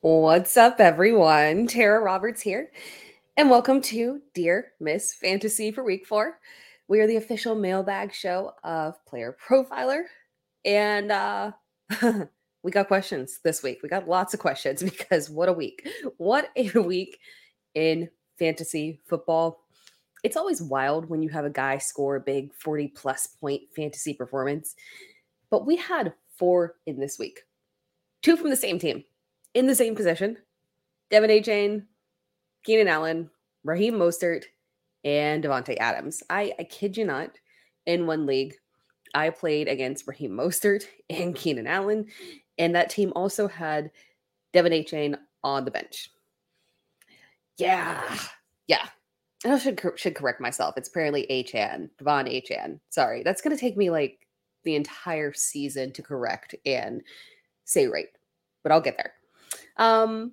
What's up, everyone? Tera Roberts here, and welcome to Dear Miss Fantasy for Week Four. We are the official mailbag show of Player Profiler, and uh, we got questions this week. We got lots of questions because what a week! What a week in fantasy football. It's always wild when you have a guy score a big 40 plus point fantasy performance, but we had four in this week, two from the same team in the same position Devin A. Keenan Allen, Raheem Mostert, and Davante Adams. I, I kid you not, in one league, I played against Raheem Mostert and Keenan Allen, and that team also had Devin A. On the bench. Yeah, yeah. I should should correct myself. It's apparently Achane, De'Von Achane. Sorry, that's gonna take me like the entire season to correct and say right, but I'll get there. Um,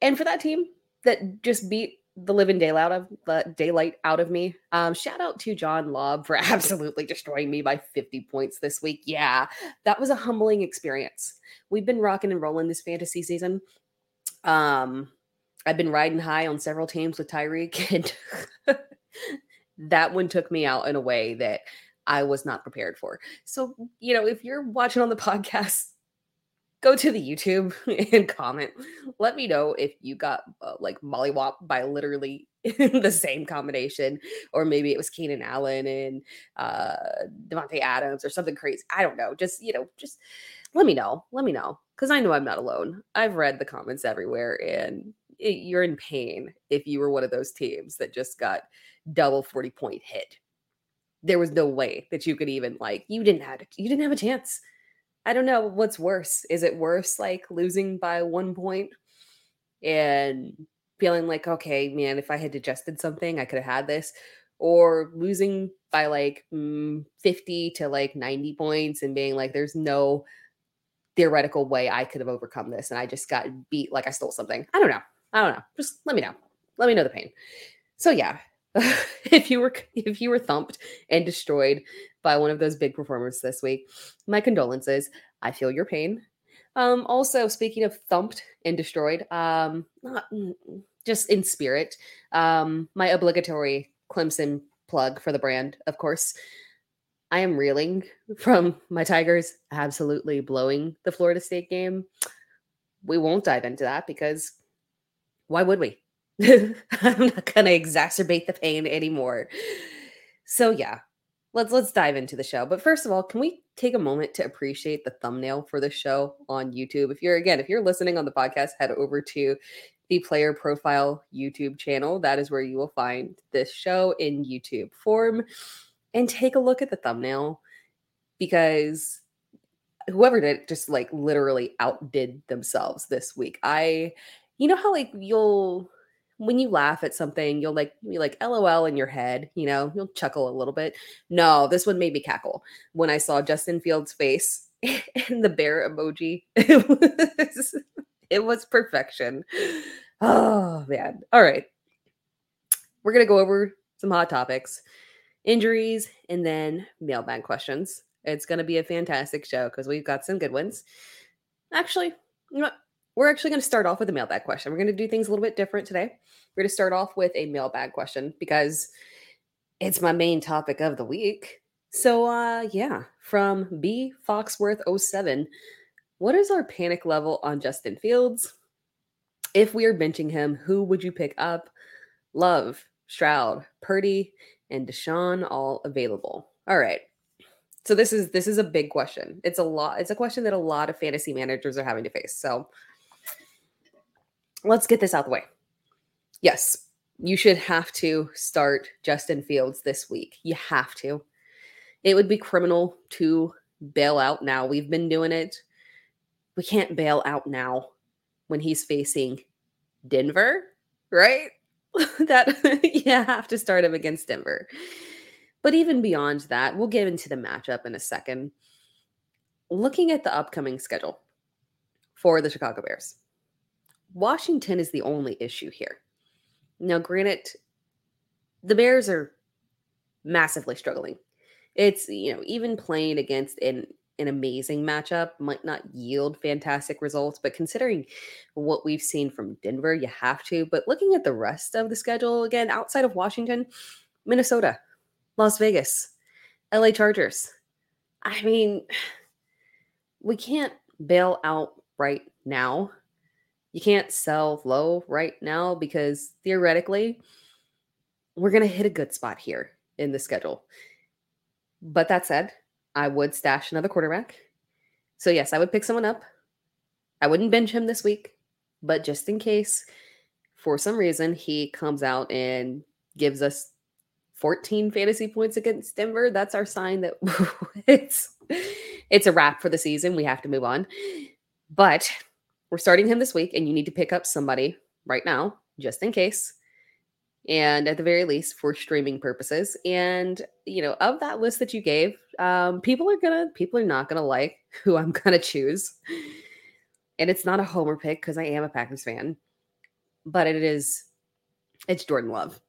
and for that team that just beat the living daylight out of the daylight out of me, um, shout out to John Lobb for absolutely destroying me by 50 points this week. Yeah, that was a humbling experience. We've been rocking and rolling this fantasy season. Um, I've been riding high on several teams with Tyreek, and that one took me out in a way that I was not prepared for. So, you know, if you're watching on the podcast, go to the YouTube and comment. Let me know if you got uh, like mollywop by literally the same combination, or maybe it was Keenan Allen and uh, Davante Adams or something crazy. I don't know. Just you know, just let me know. Let me know because I know I'm not alone. I've read the comments everywhere, and it, you're in pain if you were one of those teams that just got double 40 point hit. There was no way that you could even like you didn't have you didn't have a chance. I don't know what's worse. Is it worse like losing by one point and feeling like, okay, man, if I had digested something, I could have had this, or losing by like mm, 50 to like 90 points and being like, there's no theoretical way I could have overcome this. And I just got beat like I stole something. I don't know. I don't know. Just let me know. Let me know the pain. So yeah, if you were if you were thumped and destroyed by one of those big performers this week, my condolences. I feel your pain. Um, also, speaking of thumped and destroyed, um, not mm, just in spirit, um, my obligatory Clemson plug for the brand, of course. I am reeling from my Tigers absolutely blowing the Florida State game. We won't dive into that because why would we? I'm not going to exacerbate the pain anymore. So yeah, let's let's dive into the show. But first of all, can we take a moment to appreciate the thumbnail for the show on YouTube? If you're again, if you're listening on the podcast, head over to the player profile YouTube channel. That is where you will find this show in YouTube form and take a look at the thumbnail because whoever did it just like literally outdid themselves this week. I you know how like you'll when you laugh at something, you'll like you like LOL in your head, you know, you'll chuckle a little bit. No, this one made me cackle when I saw Justin Fields' face and the bear emoji. It was, it was perfection. Oh man. All right. We're gonna go over some hot topics, injuries, and then mailbag questions. It's gonna be a fantastic show because we've got some good ones. Actually, you know what? We're actually going to start off with a mailbag question. We're going to do things a little bit different today. We're going to start off with a mailbag question because it's my main topic of the week. So, uh, yeah, from B Foxworth 07, what is our panic level on Justin Fields? if we are benching him, who would you pick up? Love, Stroud, Purdy, and Deshaun all available. All right. So this is this is a big question. It's a lot. It's a question that a lot of fantasy managers are having to face. So let's get this out of the way. Yes, you should have to start Justin Fields this week. You have to. It would be criminal to bail out now. We've been doing it. We can't bail out now when he's facing Denver, right? that you have to start him against Denver. But even beyond that, we'll get into the matchup in a second. Looking at the upcoming schedule for the Chicago Bears, Washington is the only issue here. Now, granted, the Bears are massively struggling. It's, you know, even playing against an, an amazing matchup might not yield fantastic results, but considering what we've seen from Denver, you have to. But looking at the rest of the schedule, again, outside of Washington, Minnesota, Las Vegas, LA Chargers. I mean, we can't bail out right now you can't sell low right now because theoretically, we're going to hit a good spot here in the schedule. But that said, I would stash another quarterback. So, yes, I would pick someone up. I wouldn't bench him this week, but just in case, for some reason, he comes out and gives us 14 fantasy points against Denver, that's our sign that it's it's a wrap for the season. We have to move on. But we're starting him this week, and you need to pick up somebody right now, just in case. And at the very least, for streaming purposes. And you know, of that list that you gave, um, people are gonna, people are not gonna like who I'm gonna choose. And it's not a homer pick because I am a Packers fan, but it is, it's Jordan Love.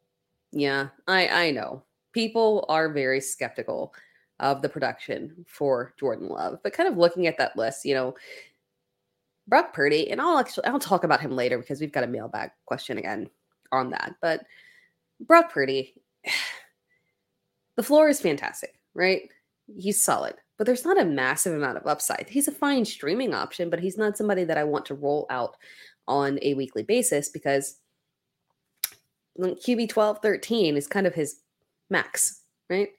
Yeah, I I know people are very skeptical of the production for Jordan Love, but kind of looking at that list, you know, Brock Purdy, and I'll actually I'll talk about him later because we've got a mailbag question again on that. But Brock Purdy, the floor is fantastic, right? He's solid, but there's not a massive amount of upside. He's a fine streaming option, but he's not somebody that I want to roll out on a weekly basis because QB 12, 13 is kind of his max, right?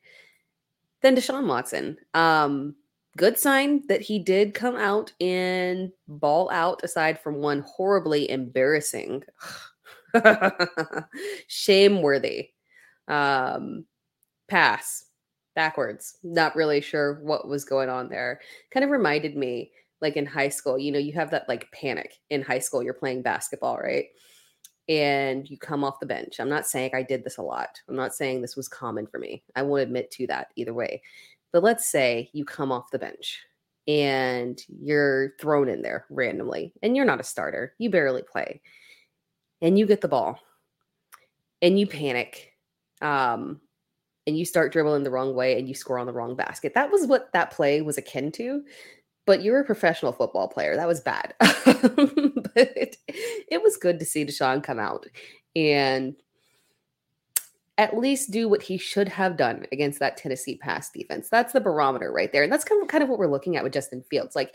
Then Deshaun Watson. Um, good sign that he did come out and ball out aside from one horribly embarrassing shame worthy um pass backwards. Not really sure what was going on there. Kind of reminded me like in high school you know you have that like panic in high school. You're playing basketball right? And you come off the bench. I'm not saying i did this a lot. I'm not saying this was common for me. I won't admit to that either way but let's say you come off the bench and you're thrown in there randomly and you're not a starter, you barely play, and you get the ball and you panic um, and you start dribbling the wrong way and you score on the wrong basket. That was what that play was akin to. But you're a professional football player. That was bad. but it, it was good to see Deshaun come out and at least do what he should have done against that Tennessee pass defense. That's the barometer right there. And that's kind of, kind of what we're looking at with Justin Fields. Like,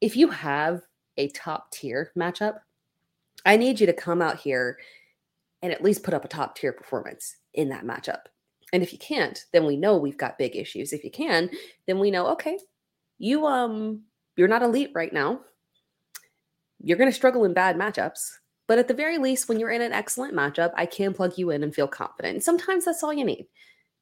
if you have a top tier matchup, I need you to come out here and at least put up a top tier performance in that matchup. And if you can't, then we know we've got big issues. If you can, then we know, okay, you um you're not elite right now. You're going to struggle in bad matchups. But at the very least, when you're in an excellent matchup, I can plug you in and feel confident. Sometimes that's all you need.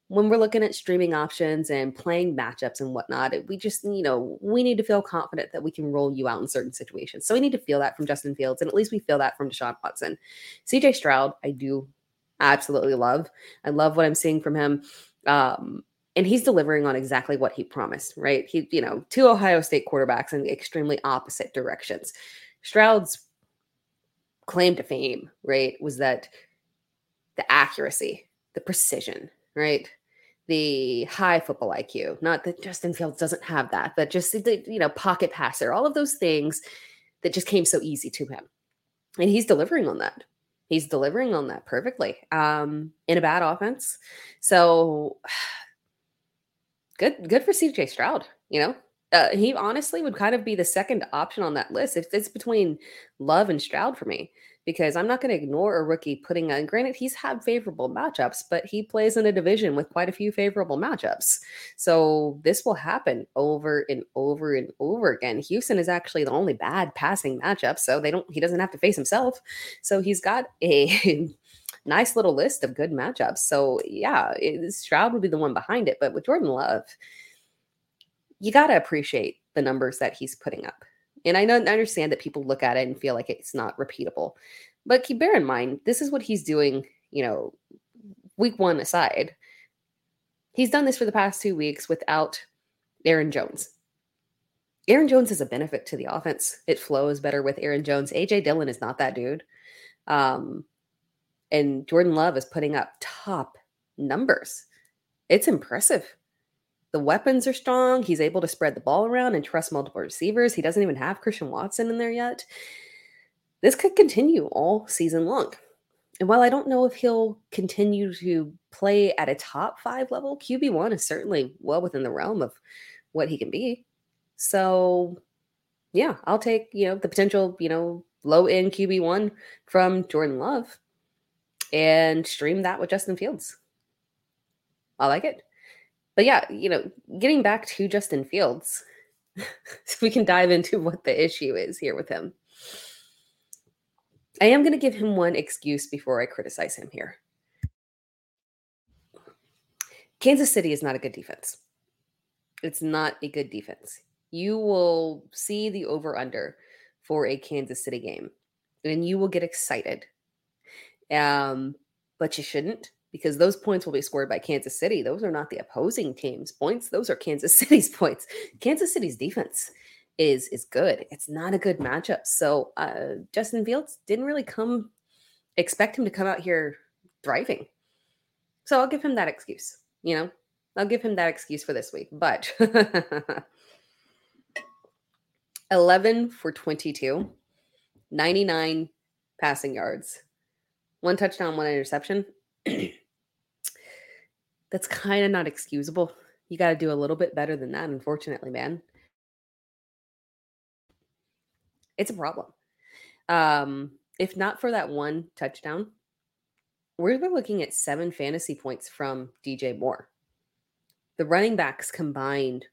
When we're looking at streaming options and playing matchups and whatnot, we just, you know, we need to feel confident that we can roll you out in certain situations. So we need to feel that from Justin Fields, and at least we feel that from Deshaun Watson. CJ Stroud, I do absolutely love. I love what I'm seeing from him. Um, and he's delivering on exactly what he promised, right? He, you know, two Ohio State quarterbacks in extremely opposite directions. Stroud's claim to fame, right, was that the accuracy, the precision, right? The high football IQ. Not that Justin Fields doesn't have that, but just the, you know, pocket passer, all of those things that just came so easy to him. And he's delivering on that. He's delivering on that perfectly um, in a bad offense. So good, good for CJ Stroud, you know, Uh, he honestly would kind of be the second option on that list. If it's between Love and Stroud for me, because I'm not going to ignore a rookie putting on. Granted, he's had favorable matchups, but he plays in a division with quite a few favorable matchups. So this will happen over and over and over again. Houston is actually the only bad passing matchup, so they don't. He doesn't have to face himself. So he's got a nice little list of good matchups. So yeah, it, Stroud would be the one behind it, but with Jordan Love, you got to appreciate the numbers that he's putting up. And I know I understand that people look at it and feel like it's not repeatable. But keep bear in mind, this is what he's doing, you know, week one aside. He's done this for the past two weeks without Aaron Jones. Aaron Jones is a benefit to the offense. It flows better with Aaron Jones. AJ Dillon is not that dude. Um, and Jordan Love is putting up top numbers. It's impressive. The weapons are strong. He's able to spread the ball around and trust multiple receivers. He doesn't even have Christian Watson in there yet. This could continue all season long. And while I don't know if he'll continue to play at a top five level, QB1 is certainly well within the realm of what he can be. So, yeah, I'll take, you know, the potential, you know, low end QB1 from Jordan Love and stream that with Justin Fields. I like it. But yeah, you know, getting back to Justin Fields, we can dive into what the issue is here with him. I am going to give him one excuse before I criticize him here. Kansas City is not a good defense. It's not a good defense. You will see the over under for a Kansas City game and you will get excited. Um, but you shouldn't because those points will be scored by Kansas City. Those are not the opposing team's points. Those are Kansas City's points. Kansas City's defense is is good. It's not a good matchup. So uh, Justin Fields didn't really come expect him to come out here thriving. So I'll give him that excuse. You know, I'll give him that excuse for this week. But 11 for 22, 99 passing yards, one touchdown, one interception. that's kind of not excusable. You got to do a little bit better than that, unfortunately, man. It's a problem. Um, if not for that one touchdown, we're looking at seven fantasy points from DJ Moore. The running backs combined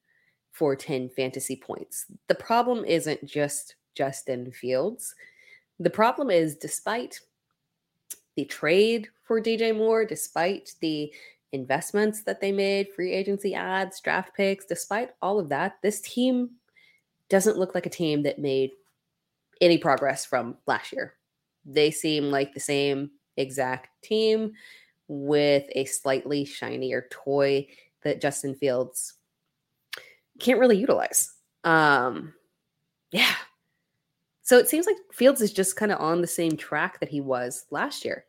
for 10 fantasy points. The problem isn't just Justin Fields. The problem is, despite the trade for DJ Moore, despite the investments that they made, free agency ads, draft picks, despite all of that, this team doesn't look like a team that made any progress from last year. They seem like the same exact team with a slightly shinier toy that Justin Fields can't really utilize. Um yeah. So it seems like Fields is just kind of on the same track that he was last year,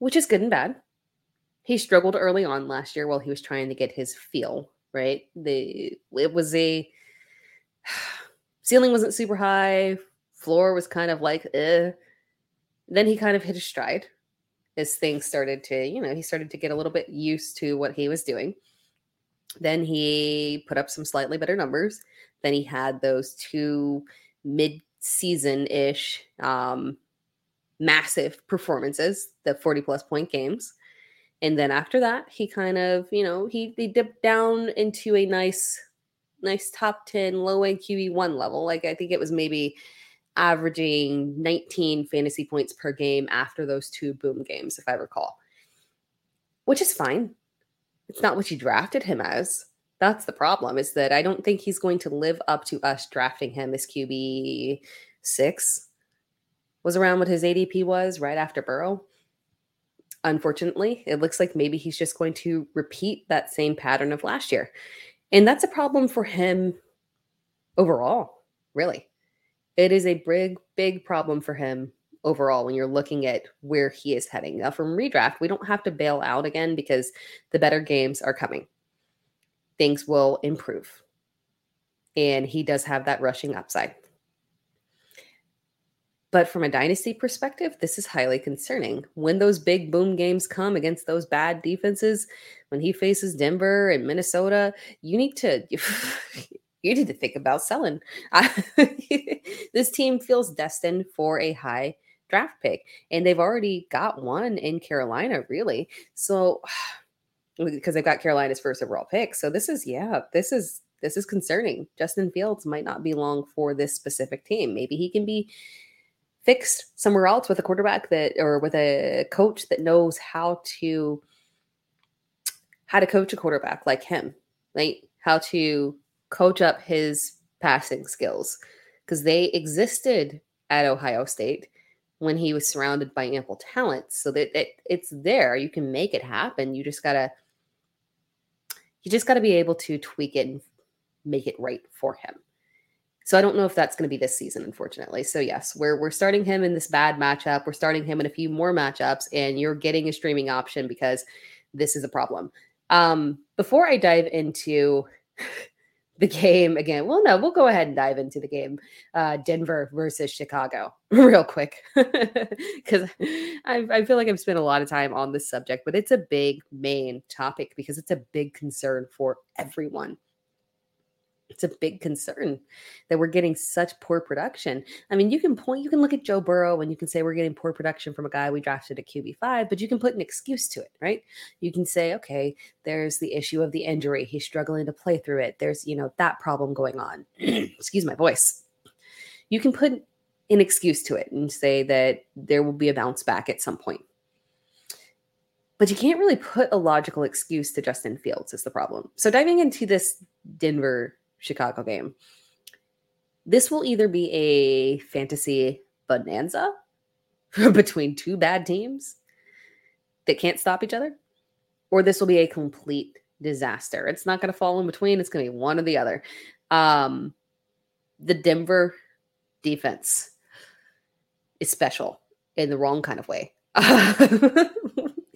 which is good and bad he struggled early on last year while he was trying to get his feel right. The it was a ceiling wasn't super high, floor was kind of like eh. Then he kind of hit a stride as things started to, you know, he started to get a little bit used to what he was doing. Then he put up some slightly better numbers. Then he had those two mid season ish um, massive performances, the 40 plus point games. And then after that, he kind of, you know, he, he dipped down into a nice, nice top 10 low end QB1 level. Like I think it was maybe averaging 19 fantasy points per game after those two boom games, if I recall, which is fine. It's not what you drafted him as. That's the problem, is that I don't think he's going to live up to us drafting him as QB six. Was around what his ADP was right after Burrow unfortunately, it looks like maybe he's just going to repeat that same pattern of last year. And that's a problem for him overall, really. It is a big, big problem for him overall when you're looking at where he is heading. Now, from redraft, we don't have to bail out again because the better games are coming. Things will improve. And he does have that rushing upside. But from a dynasty perspective, this is highly concerning. When those big boom games come against those bad defenses, when he faces Denver and Minnesota, you need to you need to think about selling. this team feels destined for a high draft pick, and they've already got one in Carolina, really. So, because they've got Carolina's first overall pick. So this is yeah, this is this is concerning. Justin Fields might not be long for this specific team. Maybe he can be fixed somewhere else with a quarterback that or with a coach that knows how to how to coach a quarterback like him, right? How to coach up his passing skills because they existed at Ohio State when he was surrounded by ample talent. So that it, it's there. You can make it happen. You just gotta you just gotta be able to tweak it and make it right for him. So I don't know if that's going to be this season, unfortunately. So yes, we're we're starting him in this bad matchup. We're starting him in a few more matchups, and you're getting a streaming option because this is a problem. Um, before I dive into the game again, well, no, we'll go ahead and dive into the game. Uh, Denver versus Chicago, real quick, because I, I feel like I've spent a lot of time on this subject, but it's a big main topic because it's a big concern for everyone it's a big concern that we're getting such poor production. I mean, you can point, you can look at Joe Burrow and you can say we're getting poor production from a guy we drafted at QB5, but you can put an excuse to it, right? You can say, okay, there's the issue of the injury. He's struggling to play through it. There's, you know, that problem going on. Excuse my voice. You can put an excuse to it and say that there will be a bounce back at some point. But you can't really put a logical excuse to Justin Fields, is the problem. So diving into this Denver Chicago game. This will either be a fantasy bonanza between two bad teams that can't stop each other, or this will be a complete disaster. It's not going to fall in between. It's going to be one or the other. Um, the Denver defense is special in the wrong kind of way.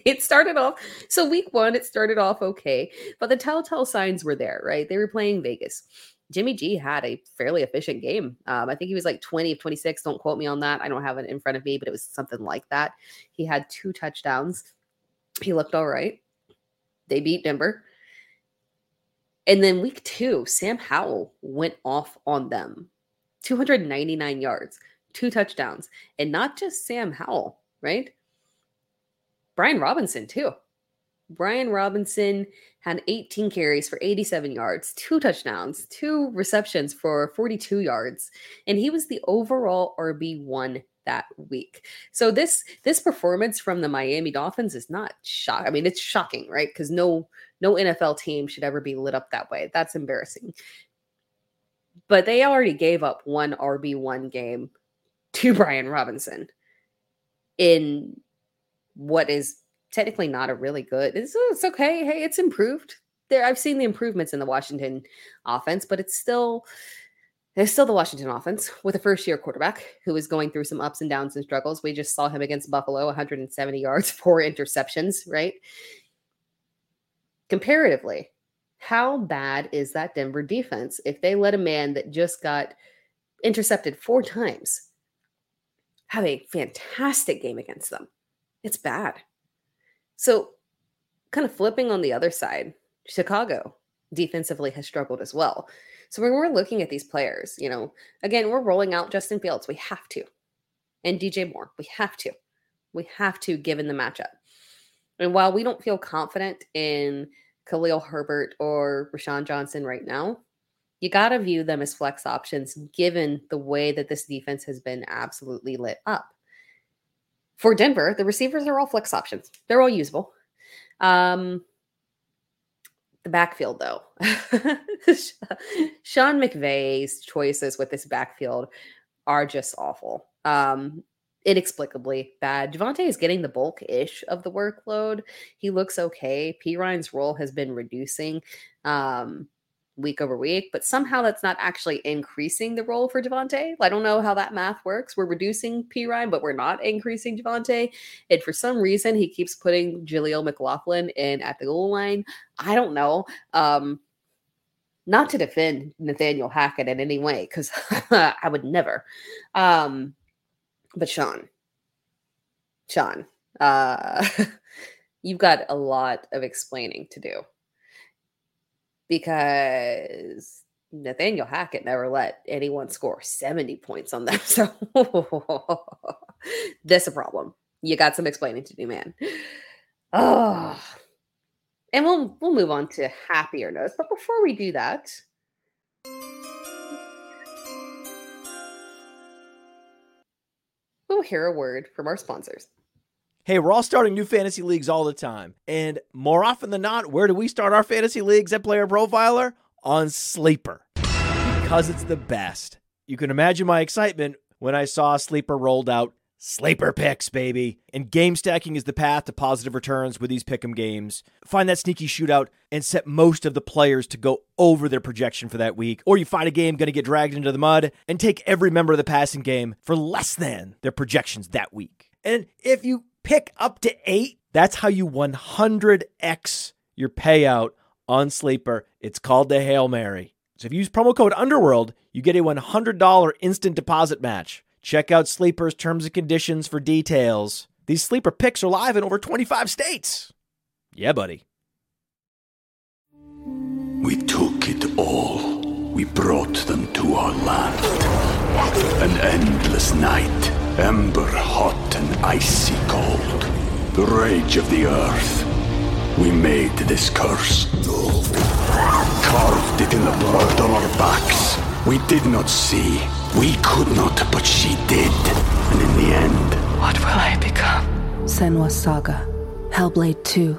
it started off so week one it started off okay but the telltale signs were there right? They were playing vegas. Jimmy g had a fairly efficient game. Um, i think he was like 20 of 26 don't quote me on that i don't have it in front of me but it was something like that. He had two touchdowns. He looked all right. They beat denver. And then week two sam howell went off on them. 299 yards two touchdowns. And not just sam howell right Brian Robinson, too. Brian Robinson had 18 carries for 87 yards, two touchdowns, two receptions for 42 yards, and he was the overall RB1 that week. So this this performance from the Miami Dolphins is not shock. I mean, it's shocking, right? Because no no NFL team should ever be lit up that way. That's embarrassing. But they already gave up one RB1 game to Brian Robinson in what is technically not a really good. It's, oh, it's okay. Hey, it's improved. There, I've seen the improvements in the Washington offense, but it's still it's still the Washington offense with a first year quarterback who is going through some ups and downs and struggles. We just saw him against Buffalo, 170 yards, four interceptions, right? Comparatively, how bad is that Denver defense if they let a man that just got intercepted four times have a fantastic game against them? It's bad. So, kind of flipping on the other side, Chicago defensively has struggled as well. So, when we're looking at these players, you know, again, we're rolling out Justin Fields. We have to. And DJ Moore. We have to. We have to, given the matchup. And while we don't feel confident in Khalil Herbert or Roschon Johnson right now, you got to view them as flex options given the way that this defense has been absolutely lit up. For Denver, the receivers are all flex options. They're all usable. Um, the backfield, though, Sean McVay's choices with this backfield are just awful. Um, inexplicably bad. Javonte is getting the bulk ish of the workload. He looks okay. Perine's role has been reducing. Um, week over week, but somehow that's not actually increasing the role for Devonte. I don't know how that math works. We're reducing Perine, but we're not increasing Devonte. And for some reason, he keeps putting Jaleel McLaughlin in at the goal line. I don't know. Um, not to defend Nathaniel Hackett in any way, because I would never. Um, but Sean, Sean, uh, you've got a lot of explaining to do because Nathaniel Hackett never let anyone score 70 points on them. So that's a problem. You got some explaining to do, man. Oh. And we'll we'll move on to happier notes. But before we do that, we'll hear a word from our sponsors. Hey, we're all starting new fantasy leagues all the time. And more often than not, where do we start our fantasy leagues at Player Profiler? On Sleeper. Because it's the best. You can imagine my excitement when I saw Sleeper rolled out Sleeper picks, baby. And game stacking is the path to positive returns with these pick'em games. Find that sneaky shootout and set most of the players to go over their projection for that week. Or you find a game going to get dragged into the mud and take every member of the passing game for less than their projections that week. And if you pick up to eight, that's how you 100x your payout on Sleeper. It's called the Hail Mary. So if you use promo code Underworld, you get a $100 instant deposit match. Check out Sleeper's terms and conditions for details. These Sleeper picks are live in over 25 states. Yeah, buddy. We took it all. We brought them to our land. An endless night, ember hot and icy cold. The rage of the earth. We made this curse. Carved it in the blood on our backs. We did not see. We could not, but she did. And in the end, What will I become? Senua's Saga. Hellblade 2.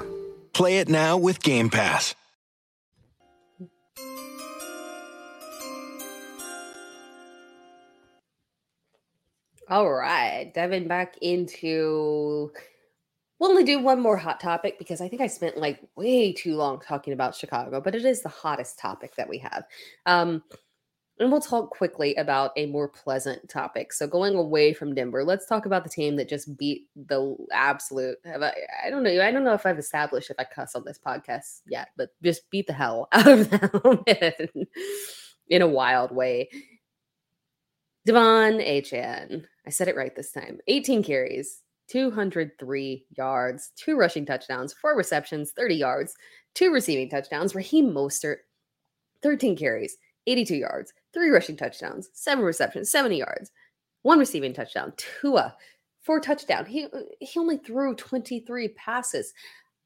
Play it now with Game Pass. All right, diving back into. We'll only do one more hot topic because I think I spent like way too long talking about Chicago, but it is the hottest topic that we have. Um, and we'll talk quickly about a more pleasant topic. So going away from Denver, let's talk about the team that just beat the absolute. I, I don't know. I don't know if I've established if I cuss on this podcast yet, but just beat the hell out of them in, in a wild way. De'Von Achane. I said it right this time. 18 carries, 203 yards, two rushing touchdowns, four receptions, 30 yards, two receiving touchdowns. Raheem Mostert, 13 carries, 82 yards, three rushing touchdowns, seven receptions, 70 yards, one receiving touchdown. Tua, four touchdown. He he only threw 23 passes.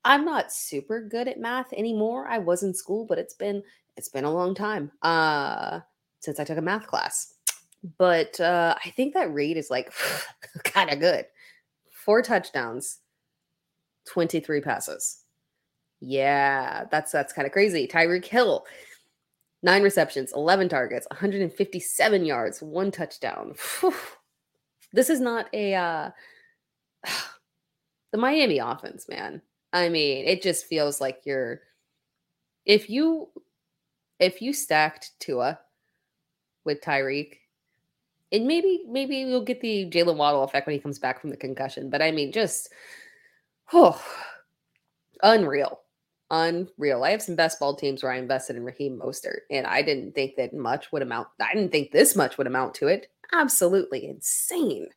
I'm not super good at math anymore. I was in school, but it's been it's been a long time uh since I took a math class. But uh I think that rate is like kind of good. Four touchdowns, 23 passes. Yeah, that's that's kind of crazy. Tyreek Hill, nine receptions, 11 targets, 157 yards, one touchdown. Phew. This is not a uh the Miami offense, man. I mean, it just feels like you're if you if you stacked Tua with Tyreek, and maybe maybe you'll get the Jaylen Waddle effect when he comes back from the concussion. But I mean, just oh, unreal, unreal. I have some best ball teams where I invested in Raheem Mostert, and I didn't think that much would amount. I didn't think this much would amount to it. Absolutely insane.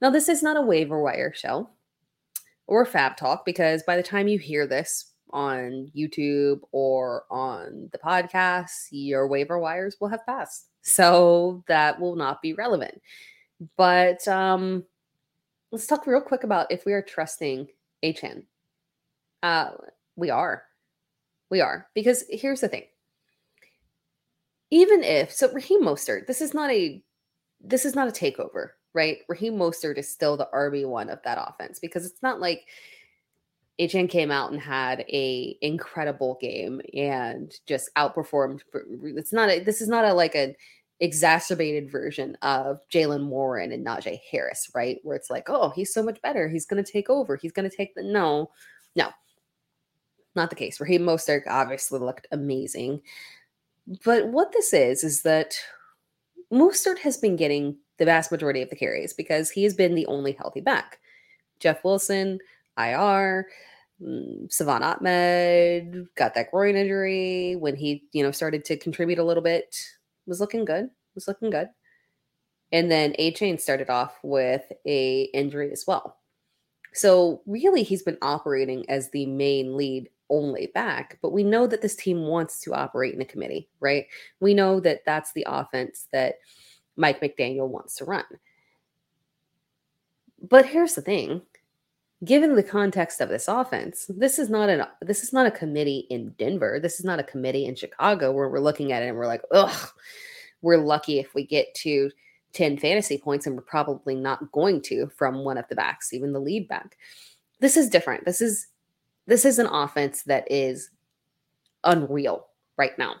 Now, this is not a waiver wire show or Fab Talk because by the time you hear this on YouTube or on the podcast, your waiver wires will have passed. So that will not be relevant. But um, let's talk real quick about if we are trusting Achane. Uh, we are. We are. Because here's the thing. Even if so Raheem Mostert, this is not a this is not a takeover, right? Raheem Mostert is still the RB1 of that offense because it's not like Achane came out and had a incredible game and just outperformed. It's not a, this is not a like a exacerbated version of Jaylen Warren and Najee Harris, right? Where it's like, oh, he's so much better. He's going to take over. He's going to take the no, no, not the case. Raheem Mostert obviously looked amazing, but what this is is that Mostert has been getting the vast majority of the carries because he has been the only healthy back. Jeff Wilson IR. Mm, Salvon Ahmed got that groin injury when he, you know, started to contribute a little bit. Was looking good. Was looking good. And then Achane started off with a injury as well. So really, he's been operating as the main lead only back, but we know that this team wants to operate in a committee, right? We know that that's the offense that Mike McDaniel wants to run. But here's the thing given the context of this offense, this is not an this is not a committee in Denver. This is not a committee in Chicago where we're looking at it and we're like, ugh, we're lucky if we get to 10 fantasy points, and we're probably not going to from one of the backs, even the lead back. This is different. This is this is an offense that is unreal right now.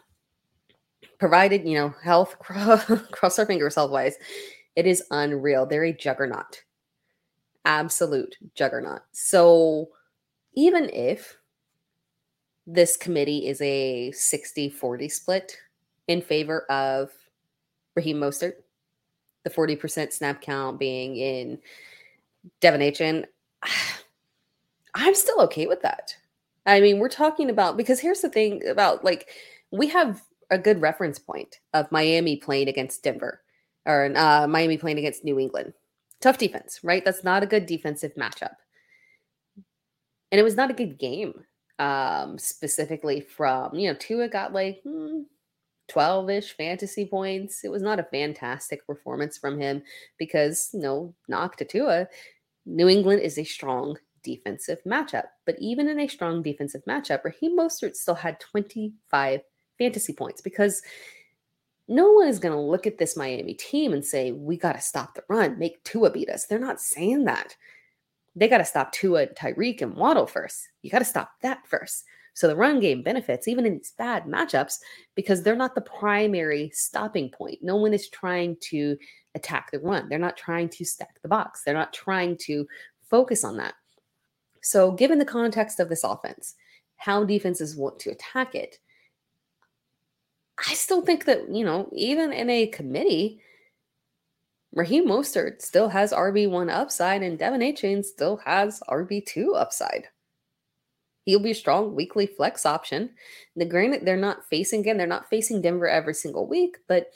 Provided, you know, health cross our fingers health wise, it is unreal. They're a juggernaut absolute juggernaut. So even if this committee is a 60 40 split in favor of Raheem Mostert, the 40% snap count being in De'Von Achane, I'm still okay with that. I mean, we're talking about because here's the thing about like we have a good reference point of Miami playing against Denver or uh, Miami playing against New England tough defense, right? That's not a good defensive matchup. And it was not a good game, um, specifically from, you know, Tua got like 12 hmm, ish fantasy points. It was not a fantastic performance from him because, you know, knock to Tua, New England is a strong defensive matchup. But even in a strong defensive matchup, Raheem Mostert still had 25 fantasy points because no one is going to look at this Miami team and say, we got to stop the run, make Tua beat us. They're not saying that. They got to stop Tua, Tyreek, and Waddle first. You got to stop that first. So the run game benefits even in these bad matchups because they're not the primary stopping point. No one is trying to attack the run. They're not trying to stack the box. They're not trying to focus on that. So, given the context of this offense, how defenses want to attack it, I still think that, you know, even in a committee, Raheem Mostert still has RB1 upside and De'Von Achane still has RB2 upside. He'll be a strong weekly flex option. The granted, they're not facing again, they're not facing Denver every single week, but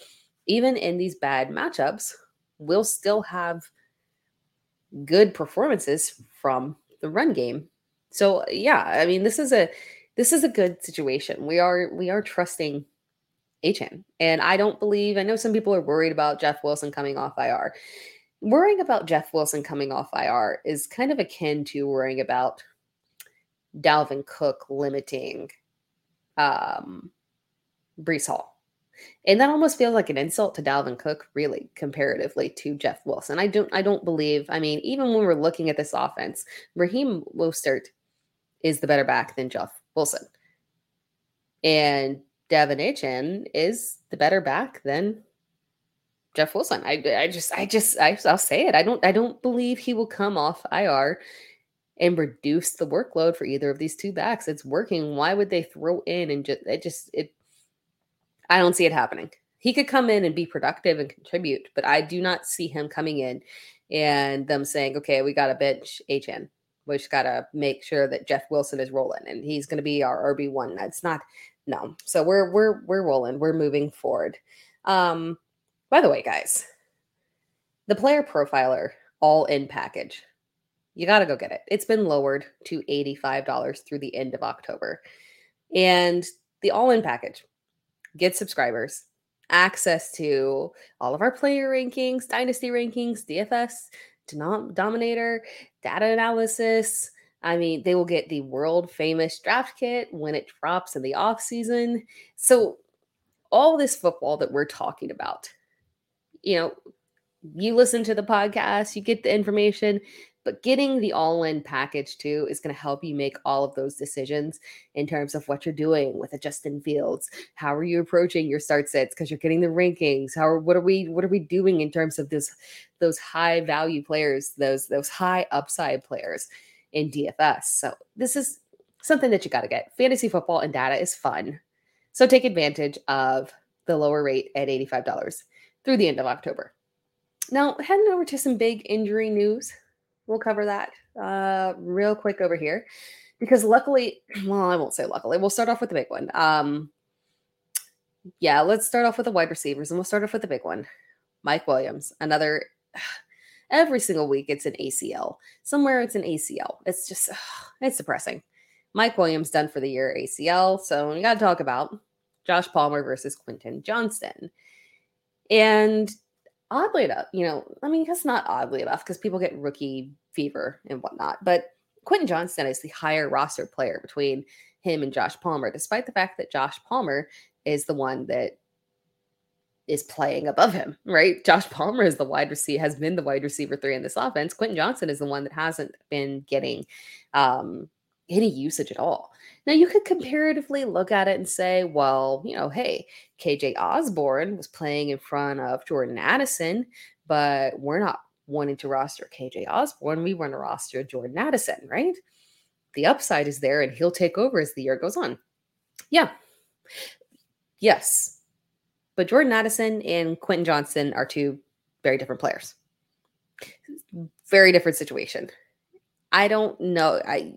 even in these bad matchups, we'll still have good performances from the run game. So yeah, I mean this is a this is a good situation. We are we are trusting And I don't believe, I know some people are worried about Jeff Wilson coming off IR. Worrying about Jeff Wilson coming off IR is kind of akin to worrying about Dalvin Cook limiting um, Breece Hall. And that almost feels like an insult to Dalvin Cook, really, comparatively to Jeff Wilson. I don't I don't believe, I mean, even when we're looking at this offense, Raheem Mostert is the better back than Jeff Wilson. And De'Von Achane is the better back than Jeff Wilson. I, I just, I just, I, I'll say it. I don't, I don't believe he will come off IR and reduce the workload for either of these two backs. It's working. Why would they throw in and just, it just, it, I don't see it happening. He could come in and be productive and contribute, but I do not see him coming in and them saying, okay, we got to bench Achane. We just got to make sure that Jeff Wilson is rolling and he's going to be our RB1. That's not, no. So we're we're we're rolling. We're moving forward. Um, by the way, guys, the player profiler all in package. You got to go get it. It's been lowered to $85 through the end of October. And the all in package gets subscribers, access to all of our player rankings, dynasty rankings, DFS, Dominator, data analysis, I mean, they will get the world famous draft kit when it drops in the off season. So all this football that we're talking about, you know, you listen to the podcast, you get the information, but getting the all in package too is going to help you make all of those decisions in terms of what you're doing with a Justin Fields. How are you approaching your start sets because you're getting the rankings? How are, what are we what are we doing in terms of those those high value players, those those high upside players? In DFS. So this is something that you got to get. Fantasy football and data is fun. So take advantage of the lower rate at $85 through the end of October. Now, heading over to some big injury news. We'll cover that uh, real quick over here because luckily, well, I won't say luckily. We'll start off with the big one. Um, yeah, let's start off with the wide receivers and we'll start off with the big one. Mike Williams, another every single week it's an ACL. Somewhere it's an ACL. It's just, ugh, it's depressing. Mike Williams done for the year ACL. So we got to talk about Josh Palmer versus Quentin Johnston. And oddly enough, you know, I mean, that's not oddly enough because people get rookie fever and whatnot, but Quentin Johnston is the higher roster player between him and Josh Palmer, despite the fact that Josh Palmer is the one that is playing above him, right? Josh Palmer is the wide receiver, has been the wide receiver three in this offense. Quentin Johnston is the one that hasn't been getting um, any usage at all. Now, you could comparatively look at it and say, well, you know, hey, KJ Osborn was playing in front of Jordan Addison, but we're not wanting to roster KJ Osborn. We want to roster Jordan Addison, right? The upside is there and he'll take over as the year goes on. Yeah. Yes. But Jordan Addison and Quentin Johnston are two very different players. Very different situation. I don't know. I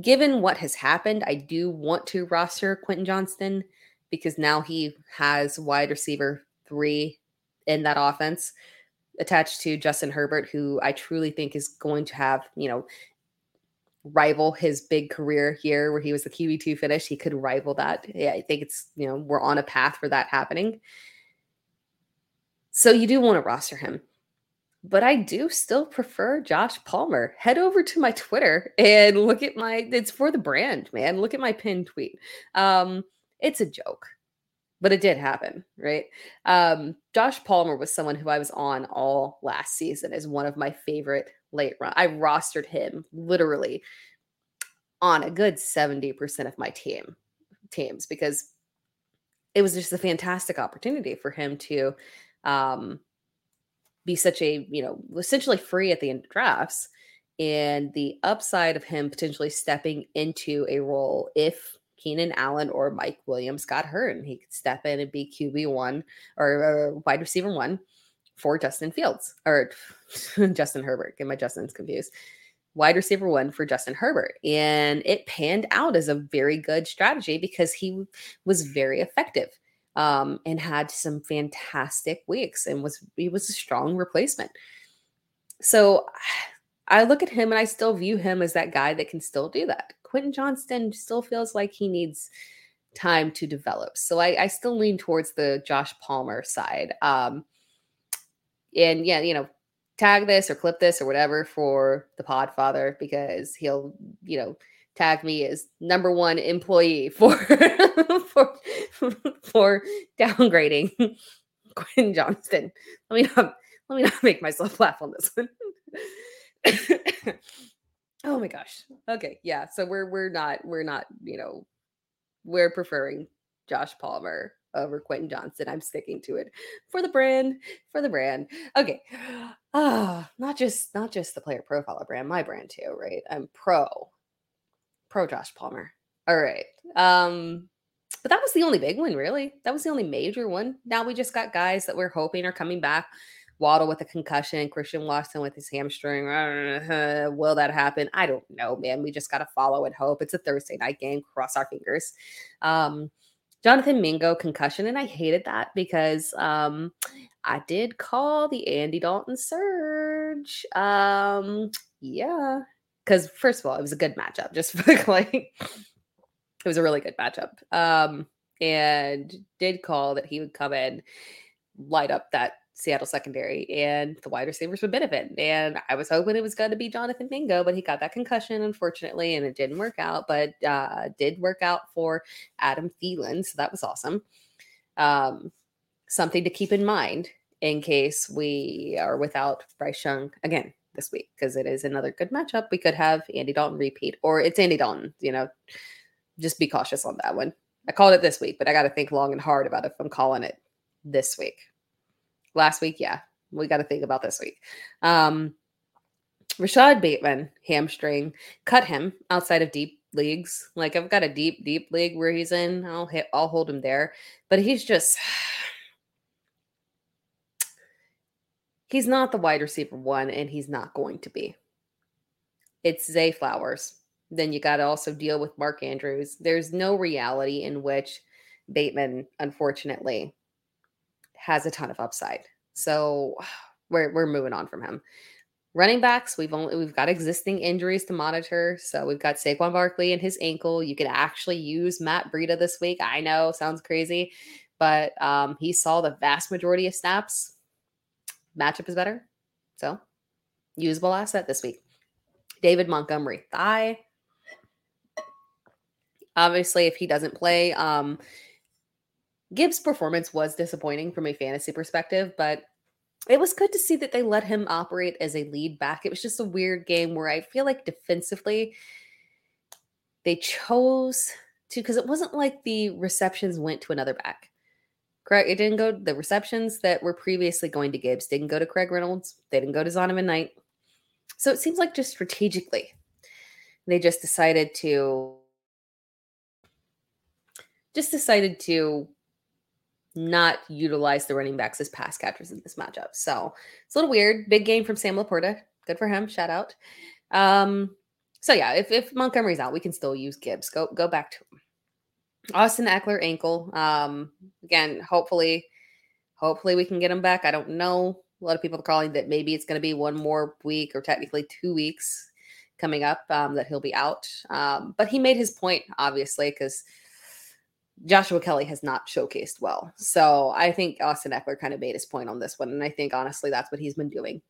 given what has happened, I do want to roster Quentin Johnston because now he has wide receiver three in that offense attached to Justin Herbert, who I truly think is going to have, you know, rival his big career here where he was the QB2 finish. He could rival that. Yeah, I think it's, you know, we're on a path for that happening. So you do want to roster him but I do still prefer Josh Palmer. Head over to my Twitter and look at my it's for the brand, man. Look at my pinned tweet. Um it's a joke. But it did happen, right? Um Josh Palmer was someone who I was on all last season as one of my favorite late run. I rostered him literally on a good 70% of my team teams because it was just a fantastic opportunity for him to um be such a, you know, essentially free at the end of drafts. And the upside of him potentially stepping into a role if Keenan Allen or Mike Williams got hurt and he could step in and be QB1 or uh, wide receiver one for Justin Fields or Justin Herbert. Get my Justin's confused. Wide receiver one for Justin Herbert. And it panned out as a very good strategy because he was very effective um, and had some fantastic weeks and was he was a strong replacement. So I look at him and I still view him as that guy that can still do that. Quentin Johnston still feels like he needs time to develop. So I, I still lean towards the Josh Palmer side. Um, and yeah, you know, tag this or clip this or whatever for the Podfather because he'll, you know, tag me as number one employee for for for downgrading Quinn Johnston. Let me not let me not make myself laugh on this one. oh my gosh. Okay, yeah. So we're we're not we're not you know we're preferring Josh Palmer over Quentin Johnston. I'm sticking to it for the brand, for the brand. Okay. Ah, not just not just the player profiler brand, my brand too, right? I'm pro pro Josh Palmer. All right. Um, but that was the only big one, really. That was the only major one. Now we just got guys that we're hoping are coming back. Waddle with a concussion, Christian Watson with his hamstring. Uh, will that happen? I don't know, man. We just got to follow and hope. It's a Thursday night game. Cross our fingers. Um, Jonathan Mingo concussion, and I hated that because um, I did call the Andy Dalton surge. Um, yeah, because first of all, it was a good matchup. Just like it was a really good matchup. Um, and did call that he would come in, light up that Seattle secondary, and the wide receivers would benefit. And I was hoping it was going to be Jonathan Mingo, but he got that concussion, unfortunately, and it didn't work out. But uh, did work out for Adam Thielen, so that was awesome. Um, something to keep in mind in case we are without Bryce Young again this week because it is another good matchup. We could have Andy Dalton repeat, or it's Andy Dalton. You know, just be cautious on that one. I called it this week, but I got to think long and hard about if I'm calling it this week. Last week, yeah, we got to think about this week. Um, Rashod Bateman hamstring cut him outside of deep leagues. Like I've got a deep, deep league where he's in. I'll hit, I'll hold him there, but he's just He's not the wide receiver one, and he's not going to be. It's Zay Flowers. Then you got to also deal with Mark Andrews. There's no reality in which Bateman, unfortunately, has a ton of upside. So we're we're moving on from him. Running backs, we've only we've got existing injuries to monitor. So we've got Saquon Barkley and his ankle. You can actually use Matt Breida this week. I know, sounds crazy, but um, he saw the vast majority of snaps. Matchup is better, so usable asset this week. David Montgomery thigh. Obviously, if he doesn't play, um, Gibbs' performance was disappointing from a fantasy perspective, but it was good to see that they let him operate as a lead back. It was just a weird game where I feel like defensively they chose to because it wasn't like the receptions went to another back. Correct. It didn't go the receptions that were previously going to Gibbs didn't go to Craig Reynolds. They didn't go to Zonovan Knight. So it seems like just strategically, they just decided to just decided to not utilize the running backs as pass catchers in this matchup. So it's a little weird. Big game from Sam Laporta. Good for him. Shout out. Um, so yeah, if, if Montgomery's out, we can still use Gibbs. Go go back to him. Austin Ekeler ankle. Um, again, hopefully, hopefully we can get him back. I don't know. A lot of people are calling that maybe it's going to be one more week or technically two weeks coming up um, that he'll be out. Um, but he made his point, obviously, because Joshua Kelley has not showcased well. So I think Austin Ekeler kind of made his point on this one. And I think honestly, that's what he's been doing,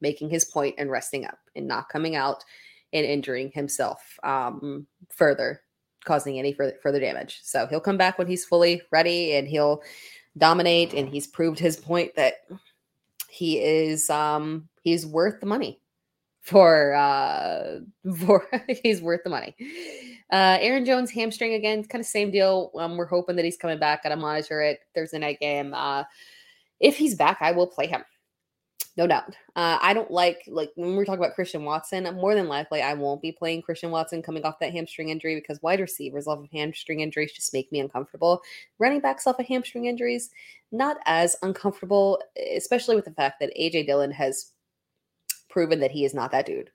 making his point and resting up and not coming out and injuring himself um, further, causing any further, further damage. So he'll come back when he's fully ready and he'll dominate. And he's proved his point that he is um, he's worth the money for uh for he's worth the money. Uh Aaron Jones hamstring again, kind of same deal. Um, we're hoping that he's coming back. Gotta monitor it Thursday night game. Uh if he's back, I will play him. No doubt. Uh, I don't like like when we're talking about Christian Watson. More than likely, I won't be playing Christian Watson coming off that hamstring injury because wide receivers off of hamstring injuries just make me uncomfortable. Running backs off of hamstring injuries, not as uncomfortable, especially with the fact that AJ Dillon has proven that he is not that dude.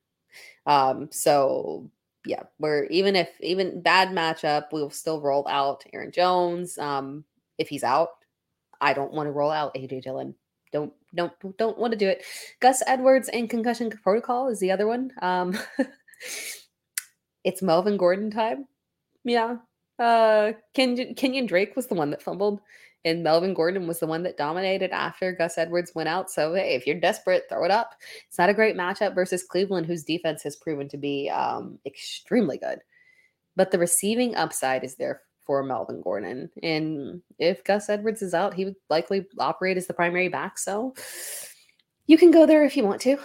Um, so yeah, we're even if even bad matchup, we'll still roll out Aaron Jones. Um, if he's out, I don't want to roll out AJ Dillon. Don't don't don't want to do it. Gus Edwards and concussion protocol is the other one. Um, it's Melvin Gordon time. Yeah. Uh, Ken, Kenyon Drake was the one that fumbled and Melvin Gordon was the one that dominated after Gus Edwards went out. So hey, if you're desperate, throw it up. It's not a great matchup versus Cleveland, whose defense has proven to be um, extremely good. But the receiving upside is there for Melvin Gordon, and if Gus Edwards is out, he would likely operate as the primary back. So you can go there if you want to.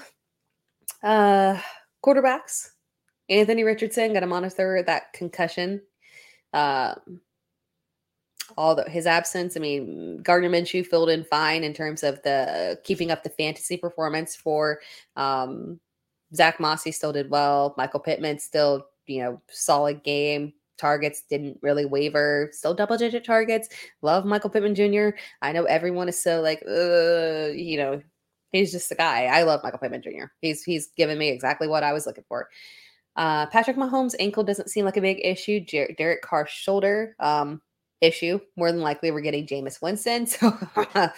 Uh, quarterbacks. Anthony Richardson got to monitor that concussion. Uh, all the, his absence. I mean, Gardner Minshew filled in fine in terms of the keeping up the fantasy performance for um, Zach Mossy still did well. Michael Pittman still, you know, solid game. Targets didn't really waver. Still double digit targets. Love Michael Pittman Jr. I know everyone is so like, you know, he's just the guy. I love Michael Pittman Jr. He's he's given me exactly what I was looking for. Uh, Patrick Mahomes' ankle doesn't seem like a big issue. Jer- Derek Carr's shoulder. Um, issue. More than likely, we're getting Jameis Winston. So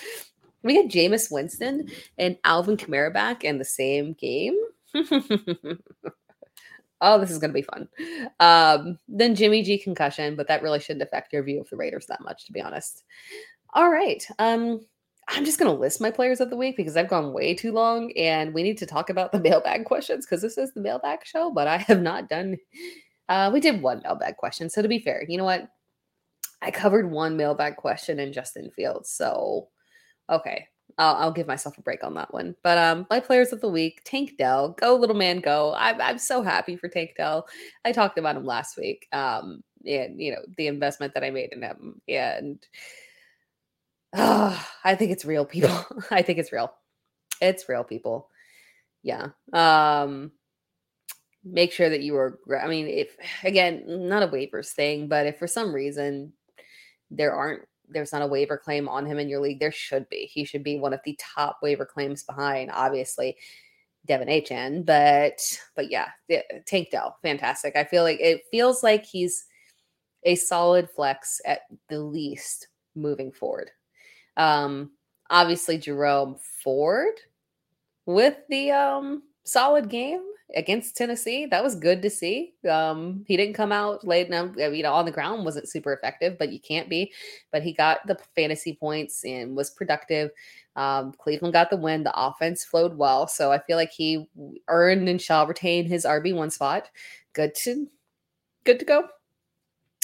we had Jameis Winston and Alvin Kamara back in the same game. oh, this is going to be fun. Um, then Jimmy G concussion, but that really shouldn't affect your view of the Raiders that much, to be honest. All right. Um, I'm just going to list my players of the week because I've gone way too long and we need to talk about the mailbag questions because this is the mailbag show, but I have not done. Uh, we did one mailbag question. So to be fair, you know what? I covered one mailbag question in Justin Fields. So, okay, I'll, I'll, give myself a break on that one. But um, my players of the week, Tank Dell, go little man, go. I'm, I'm so happy for Tank Dell. I talked about him last week. Um, and you know the investment that I made in him, and uh, I think it's real, people. I think it's real. It's real, people. Yeah. Um, make sure that you are. I mean, if again, not a waivers thing, but if for some reason there aren't there's not a waiver claim on him in your league. There should be. He should be one of the top waiver claims behind, obviously, De'Von Achane. But but yeah, Tank Dell, fantastic. I feel like it feels like he's a solid flex at the least moving forward. Um, obviously Jerome Ford with the um solid game against Tennessee. That was good to see. Um, he didn't come out late now, you know, on the ground wasn't super effective, but you can't be. But he got the fantasy points and was productive. Um, Cleveland got the win. The offense flowed well, so I feel like he earned and shall retain his RB one spot. Good to good to go.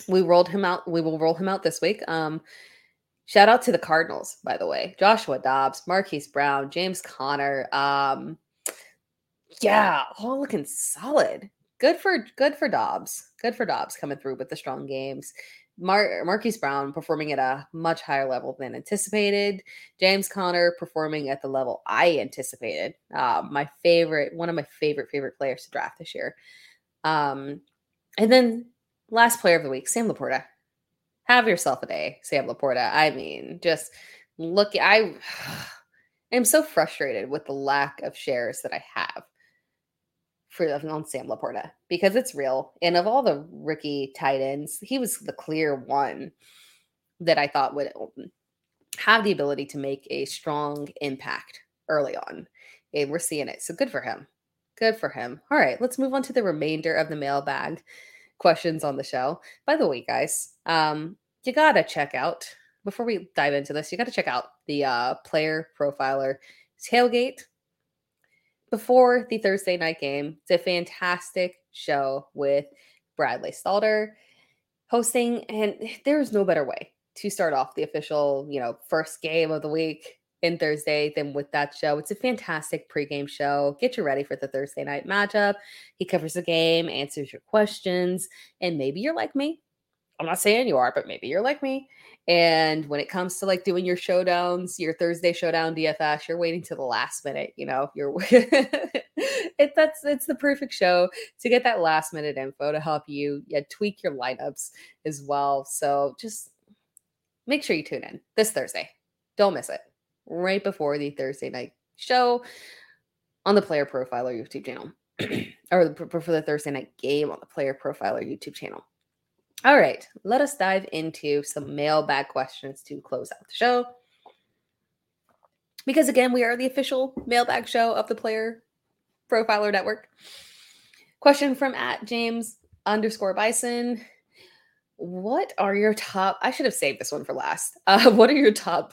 We rolled him out. We will roll him out this week. Um, shout out to the Cardinals, by the way. Joshua Dobbs, Marquise Brown, James Conner. Um, yeah, all looking solid. Good for good for Dobbs. Good for Dobbs coming through with the strong games. Mar- Marquise Brown performing at a much higher level than anticipated. James Conner performing at the level I anticipated. Uh, my favorite, one of my favorite favorite players to draft this year. Um, and then last player of the week, Sam Laporta. Have yourself a day, Sam Laporta. I mean, just look. I am so frustrated with the lack of shares that I have for on Sam Laporta because it's real. And of all the rookie tight ends, he was the clear one that I thought would um, have the ability to make a strong impact early on. And we're seeing it. So good for him. Good for him. All right, let's move on to the remainder of the mailbag questions on the show. By the way, guys, um, you gotta check out before we dive into this, you gotta check out the uh, player profiler tailgate before the Thursday night game. It's a fantastic show with Bradley Stalder hosting, and there's no better way to start off the official, you know, first game of the week in Thursday than with that show. It's a fantastic pregame show. Get you ready for the Thursday night matchup. He covers the game, answers your questions, and maybe you're like me. I'm not saying you are, but maybe you're like me and when it comes to like doing your showdowns, your Thursday showdown DFS, you're waiting to the last minute. You know, you're it. That's it's the perfect show to get that last minute info to help you yeah, tweak your lineups as well. So just make sure you tune in this Thursday. Don't miss it. Right before the Thursday night show on the Player Profiler YouTube channel, or for the Thursday night game on the Player Profiler YouTube channel. All right, let us dive into some mailbag questions to close out the show. Because again, we are the official mailbag show of the Player Profiler Network. Question from at James underscore Bison. What are your top? I should have saved this one for last. Uh, what are your top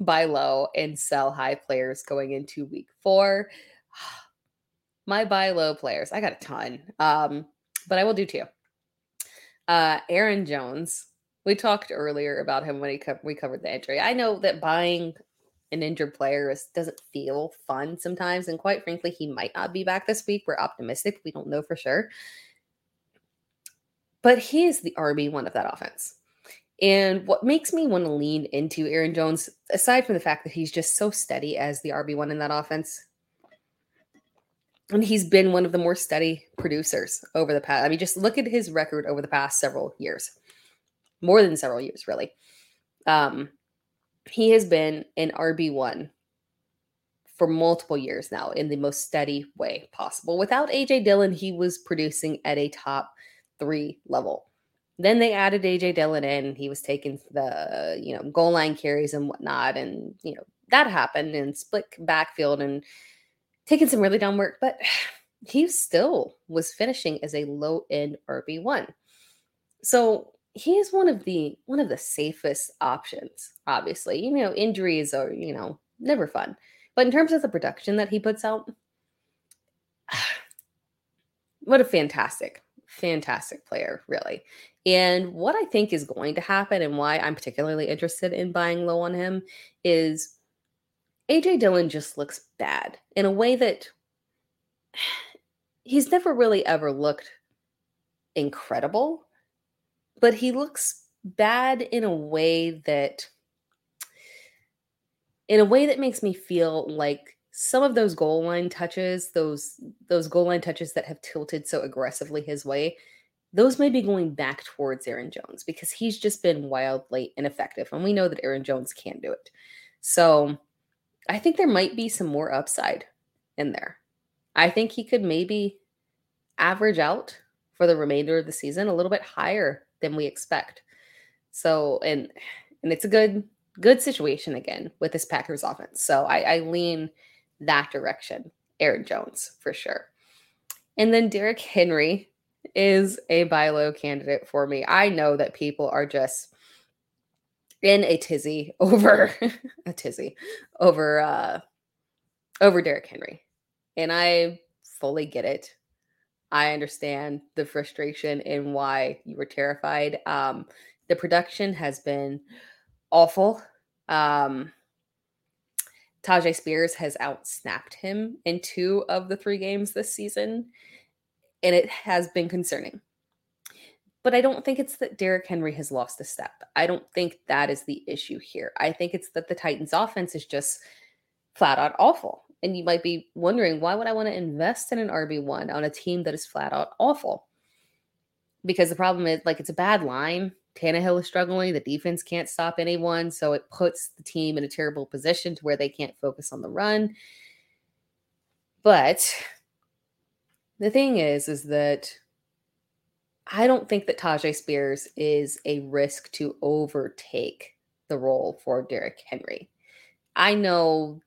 buy low and sell high players going into week four? My buy low players, I got a ton, um, but I will do two. Uh, Aaron Jones. We talked earlier about him when he co- we covered the injury. I know that buying an injured player is, doesn't feel fun sometimes, and quite frankly, he might not be back this week. We're optimistic. We don't know for sure, but he is the RB one of that offense. And what makes me want to lean into Aaron Jones, aside from the fact that he's just so steady as the RB1 in that offense, and he's been one of the more steady producers over the past. I mean, just look at his record over the past several years, more than several years, really. Um, he has been an RB one for multiple years now in the most steady way possible. Without AJ Dillon, he was producing at a top three level. Then they added AJ Dillon in. He was taking the you know goal line carries and whatnot, and you know that happened and split backfield and taking some really dumb work, but he still was finishing as a low end RB1. So he is one of the one of the safest options, obviously. You know, injuries are, you know, never fun. But in terms of the production that he puts out, what a fantastic, fantastic player, really. And what I think is going to happen and why I'm particularly interested in buying low on him is AJ Dillon just looks bad in a way that he's never really ever looked incredible, but he looks bad in a way that in a way that makes me feel like some of those goal line touches, those those goal line touches that have tilted so aggressively his way, those may be going back towards Aaron Jones because he's just been wildly ineffective. And we know that Aaron Jones can do it. So I think there might be some more upside in there. I think he could maybe average out for the remainder of the season a little bit higher than we expect. So and and it's a good good situation again with this Packers offense. So I, I lean that direction Aaron Jones for sure. And then Derrick Henry is a buy low candidate for me. I know that people are just in a tizzy over a tizzy over uh over Derrick Henry. And I fully get it. I understand the frustration and why you were terrified. Um the production has been awful. Um Tyjae Spears has outsnapped him in two of the three games this season, and it has been concerning. But I don't think it's that Derrick Henry has lost a step. I don't think that is the issue here. I think it's that the Titans' offense is just flat out awful. And you might be wondering, why would I want to invest in an RB1 on a team that is flat out awful? Because the problem is, like, it's a bad line. Tannehill is struggling. The defense can't stop anyone. So it puts the team in a terrible position to where they can't focus on the run. But the thing is, is that I don't think that Tyjae Spears is a risk to overtake the role for Derrick Henry. I know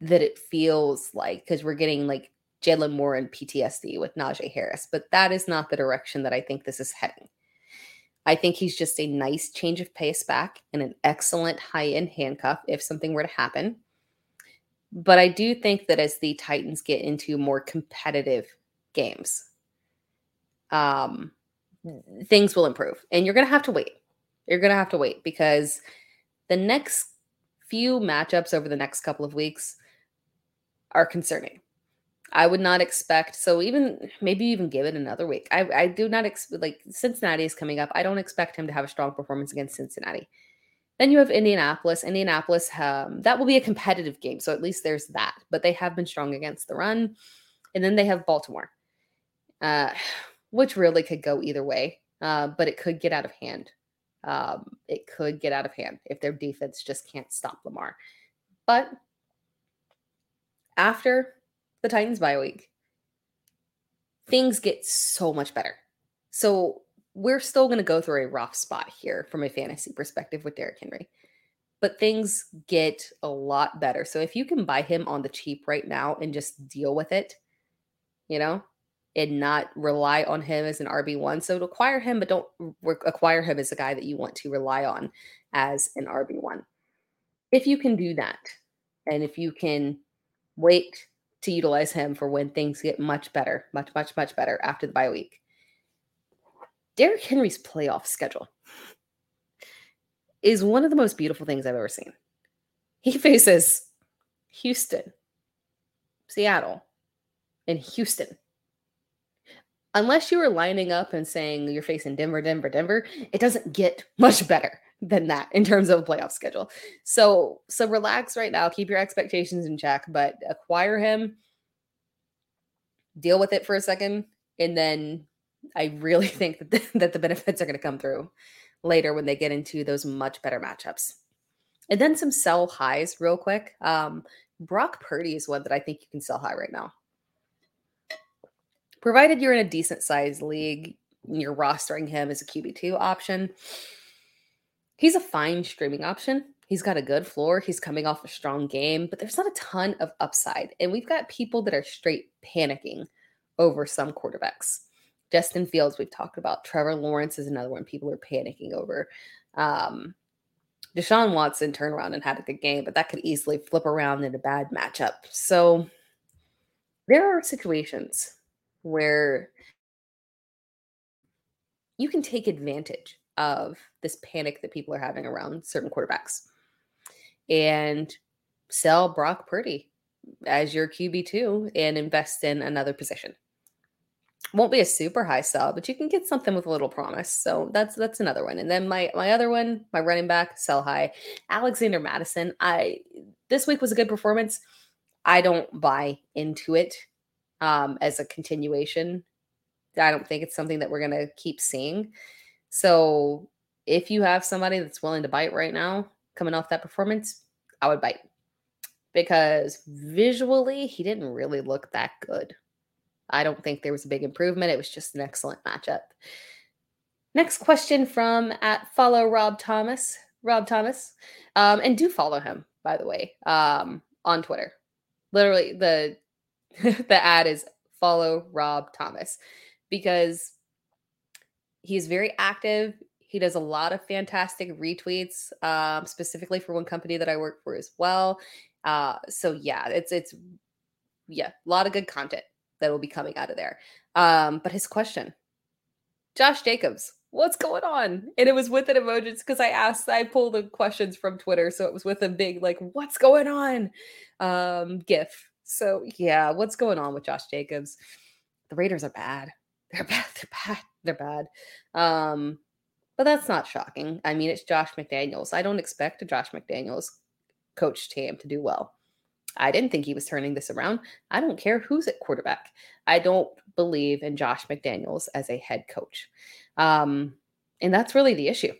that it feels like because we're getting like Jalen Moore and PTSD with Najee Harris, but that is not the direction that I think this is heading. I think he's just a nice change of pace back and an excellent high end handcuff if something were to happen. But I do think that as the Titans get into more competitive games, um, things will improve. And you're going to have to wait. You're going to have to wait because the next few matchups over the next couple of weeks are concerning. I would not expect. So even maybe even give it another week. I, I do not expect like Cincinnati is coming up. I don't expect him to have a strong performance against Cincinnati. Then you have Indianapolis. Indianapolis, um, that will be a competitive game. So at least there's that. But they have been strong against the run. And then they have Baltimore, uh, which really could go either way. Uh, but it could get out of hand. Um, it could get out of hand if their defense just can't stop Lamar. But after the Titans bye week, things get so much better. So we're still going to go through a rough spot here from a fantasy perspective with Derrick Henry, but things get a lot better. So if you can buy him on the cheap right now and just deal with it, you know, and not rely on him as an RB1. So acquire him, but don't re- acquire him as a guy that you want to rely on as an RB1. If you can do that, and if you can wait to utilize him for when things get much better, much, much, much better after the bye week. Derrick Henry's playoff schedule is one of the most beautiful things I've ever seen. He faces Houston, Seattle, and Houston. Unless you are lining up and saying you're facing Denver, Denver, Denver, it doesn't get much better than that in terms of a playoff schedule. So so relax right now, keep your expectations in check, but acquire him, deal with it for a second, and then I really think that the, that the benefits are going to come through later when they get into those much better matchups. And then some sell highs real quick. Um, Brock Purdy is one that I think you can sell high right now. Provided you're in a decent sized league, and you're rostering him as a QB2 option he's a fine streaming option. He's got a good floor. He's coming off a strong game, but there's not a ton of upside. And we've got people that are straight panicking over some quarterbacks. Justin Fields, we've talked about. Trevor Lawrence is another one people are panicking over. Um, Deshaun Watson turned around and had a good game, but that could easily flip around in a bad matchup. So there are situations where you can take advantage of this panic that people are having around certain quarterbacks and sell Brock Purdy as your QB2 and invest in another position. Won't be a super high sell, but you can get something with a little promise. So that's that's another one. And then my my other one, my running back, sell high. Alexander Mattison. I this week was a good performance. I don't buy into it um, as a continuation. I don't think it's something that we're gonna keep seeing. So if you have somebody that's willing to bite right now, coming off that performance, I would bite because visually he didn't really look that good. I don't think there was a big improvement. It was just an excellent matchup. Next question from at follow Rob Thomas. Rob Thomas. Um, and do follow him, by the way, um, on Twitter. Literally, the the ad is follow Rob Thomas because he's very active. He does a lot of fantastic retweets, um, specifically for one company that I work for as well. Uh, so yeah, it's it's yeah, a lot of good content that will be coming out of there. Um, but his question, Josh Jacobs, what's going on? And it was with an emoji because I asked, I pulled the questions from Twitter, so it was with a big like, what's going on? Um, GIF. So yeah, what's going on with Josh Jacobs? The Raiders are bad. They're bad. They're bad. They're bad. Um, but that's not shocking. I mean, it's Josh McDaniels. I don't expect a Josh McDaniels coach team to do well. I didn't think he was turning this around. I don't care who's at quarterback. I don't believe in Josh McDaniels as a head coach. Um, and that's really the issue.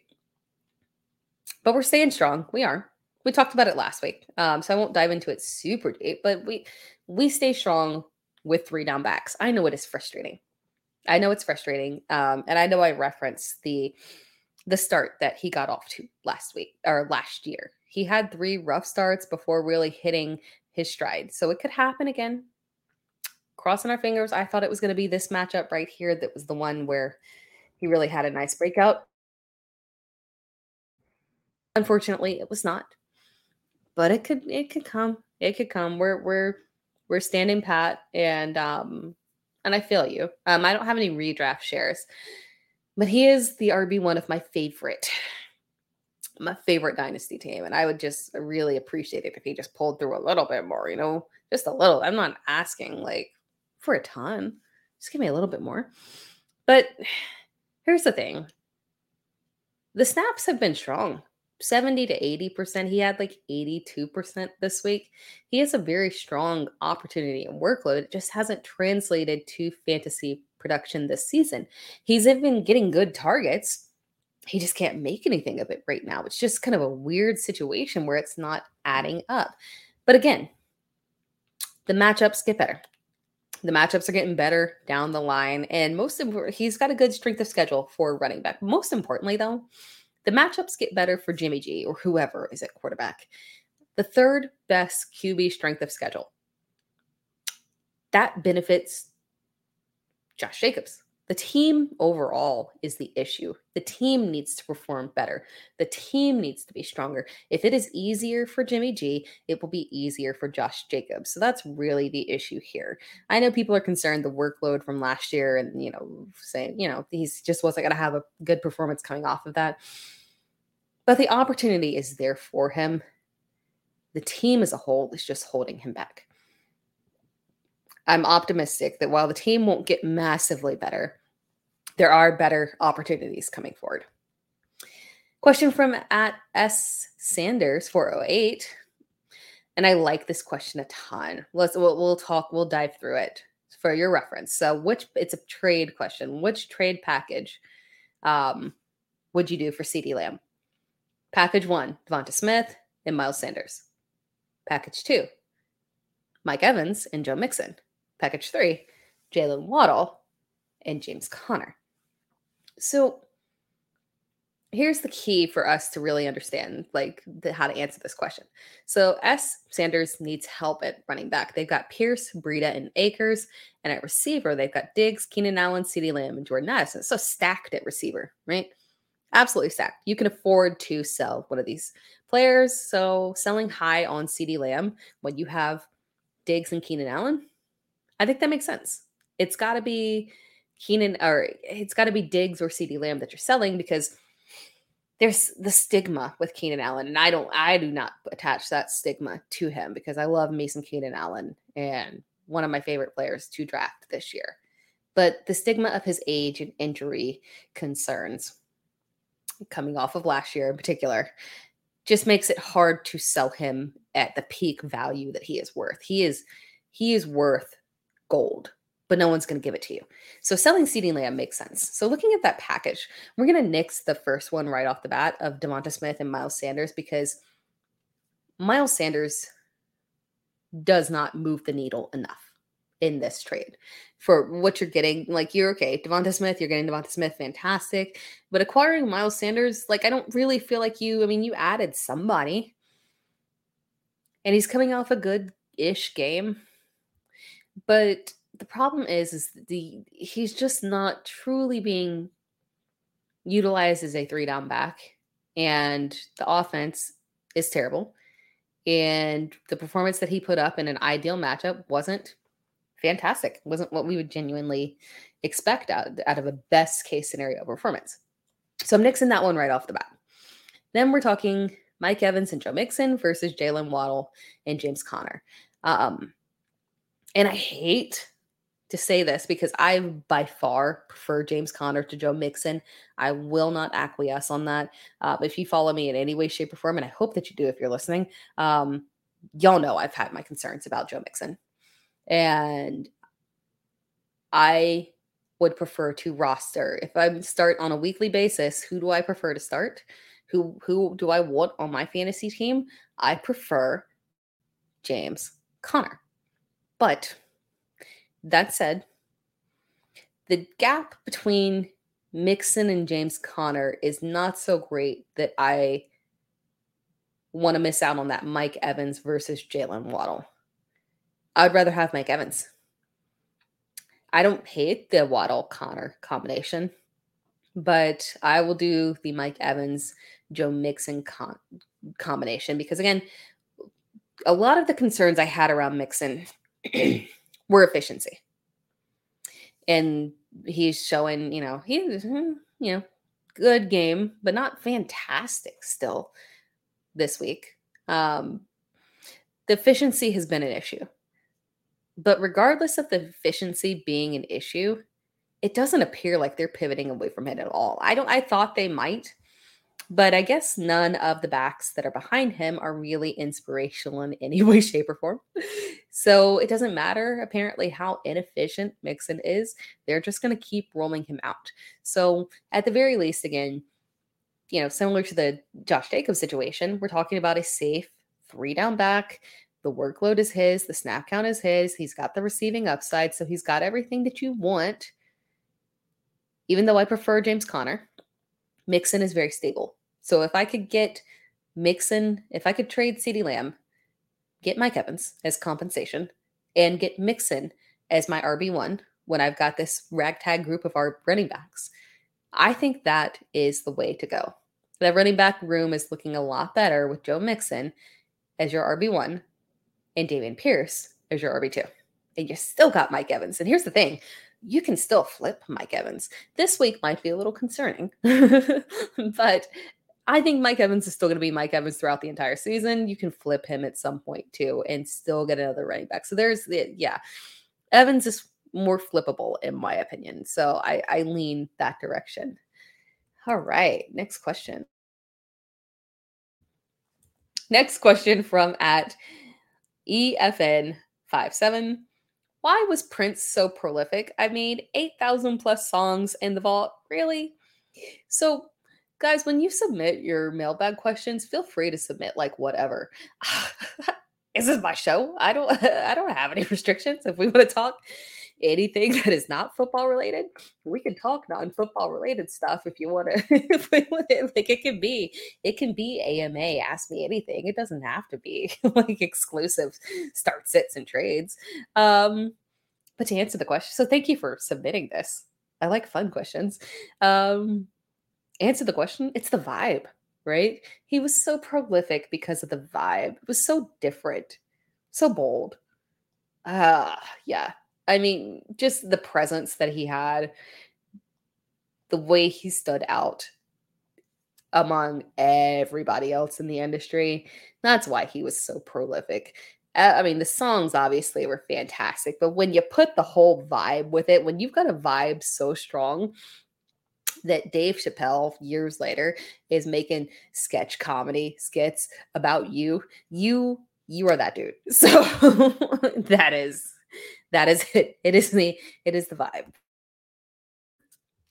But we're staying strong. We are. We talked about it last week. Um, so I won't dive into it super deep, but we we stay strong with three down backs. I know it is frustrating. I know it's frustrating. Um, and I know I referenced the the start that he got off to last week or last year. He had three rough starts before really hitting his stride. So it could happen again. Crossing our fingers. I thought it was going to be this matchup right here that was the one where he really had a nice breakout. Unfortunately, it was not. But it could it could come. It could come. We're we're we're standing pat and um and I feel you. Um I don't have any redraft shares. But he is the RB1 of my favorite my favorite dynasty team and I would just really appreciate it if he just pulled through a little bit more, you know, just a little. I'm not asking like for a ton. Just give me a little bit more. But here's the thing the snaps have been strong 70 to 80%. He had like 82% this week. He has a very strong opportunity and workload. It just hasn't translated to fantasy production this season. He's even getting good targets. He just can't make anything of it right now. It's just kind of a weird situation where it's not adding up. But again, the matchups get better. The matchups are getting better down the line. And most important, he's got a good strength of schedule for running back. Most importantly, though, the matchups get better for Jimmy G or whoever is at quarterback. The third best QB strength of schedule. That benefits Josh Jacobs. The team overall is the issue. The team needs to perform better. The team needs to be stronger. If it is easier for Jimmy G, it will be easier for Josh Jacobs. So that's really the issue here. I know people are concerned the workload from last year and, you know, saying, you know, he's just wasn't going to have a good performance coming off of that. But the opportunity is there for him. The team as a whole is just holding him back. I'm optimistic that while the team won't get massively better, there are better opportunities coming forward. Question from at S Sanders 408. And I like this question a ton. Let's we'll, we'll talk, we'll dive through it for your reference. So which it's a trade question. Which trade package um would you do for CeeDee Lamb? Package one, Devonta Smith and Miles Sanders. Package two, Mike Evans and Joe Mixon. Package three, Jaylen Waddle and James Conner. So here's the key for us to really understand like the, how to answer this question. So S Sanders needs help at running back. They've got Pierce, Breida, and Akers, and at receiver they've got Diggs, Keenan Allen, CeeDee Lamb, and Jordan Addison. So stacked at receiver, right? Absolutely stacked. You can afford to sell one of these players. So selling high on CeeDee Lamb when you have Diggs and Keenan Allen, I think that makes sense. It's got to be Keenan or it's got to be Diggs or CeeDee Lamb that you're selling because there's the stigma with Keenan Allen, and I don't, I do not attach that stigma to him because I love Mason Keenan Allen and one of my favorite players to draft this year. But the stigma of his age and injury concerns coming off of last year in particular just makes it hard to sell him at the peak value that he is worth. He is he is worth gold, but no one's going to give it to you. So selling CeeDee Lamb makes sense. So looking at that package, we're going to nix the first one right off the bat of Devonta Smith and Miles Sanders because Miles Sanders does not move the needle enough in this trade for what you're getting. Like you're okay, Devonta Smith, you're getting Devonta Smith, fantastic. But acquiring Miles Sanders, like I don't really feel like you. I mean, you added somebody, and he's coming off a good ish game. But the problem is, is the he's just not truly being utilized as a three down back, and the offense is terrible. And the performance that he put up in an ideal matchup wasn't fantastic. wasn't what we would genuinely expect out, out of a best case scenario performance. So I'm nixing that one right off the bat. Then we're talking Mike Evans and Joe Mixon versus Jaylen Waddle and James Conner. Um, and I hate to say this because I by far prefer James Conner to Joe Mixon. I will not acquiesce on that. Uh, if you follow me in any way, shape, or form, and I hope that you do if you're listening, um, y'all know I've had my concerns about Joe Mixon. And I would prefer to roster. If I start on a weekly basis, who do I prefer to start? Who who do I want on my fantasy team? I prefer James Conner. But that said, the gap between Mixon and James Conner is not so great that I want to miss out on that Mike Evans versus Jaylen Waddle. I'd rather have Mike Evans. I don't hate the Waddle Conner combination, but I will do the Mike Evans Joe Mixon con- combination because again, a lot of the concerns I had around Mixon were efficiency. And he's showing, you know, he's, you know, good game, but not fantastic still this week. Um, the efficiency has been an issue. But regardless of the efficiency being an issue, it doesn't appear like they're pivoting away from it at all. I don't I thought they might, but I guess none of the backs that are behind him are really inspirational in any way, shape, or form. So it doesn't matter, apparently, how inefficient Mixon is. They're just going to keep rolling him out. So at the very least, again, you know, similar to the Josh Jacobs situation, we're talking about a safe three down back. The workload is his, the snap count is his. He's got the receiving upside. So he's got everything that you want. Even though I prefer James Conner, Mixon is very stable. So if I could get Mixon, if I could trade CeeDee Lamb, get Mike Evans as compensation, and get Mixon as my RB1 when I've got this ragtag group of our running backs, I think that is the way to go. That running back room is looking a lot better with Joe Mixon as your RB1 and Dameon Pierce as your RB2. And you still got Mike Evans. And here's the thing you can still flip Mike Evans. This week might be a little concerning, but I think Mike Evans is still going to be Mike Evans throughout the entire season. You can flip him at some point too and still get another running back. So there's the, yeah, Evans is more flippable in my opinion. So I, I lean that direction. All right, next question. Next question from at EFN57. Why was Prince so prolific? I made 8,000 plus songs in the vault. Really? So guys, when you submit your mailbag questions, feel free to submit like whatever. this is my show. I don't I don't have any restrictions. If we want to talk anything that is not football related, we can talk non-football related stuff if you want to. like it can be, it can be AMA. Ask me anything. It doesn't have to be like exclusive start sits and trades. Um, but to answer the question, so thank you for submitting this. I like fun questions. Um, answer the question, it's the vibe, right? He was so prolific because of the vibe. It was so different, so bold. Ah, uh, yeah. I mean, just the presence that he had, the way he stood out among everybody else in the industry. That's why he was so prolific. I mean, the songs obviously were fantastic, but when you put the whole vibe with it, when you've got a vibe so strong that Dave Chappelle years later is making sketch comedy skits about you. You you are that dude. So that is that is it. It is the it is the vibe.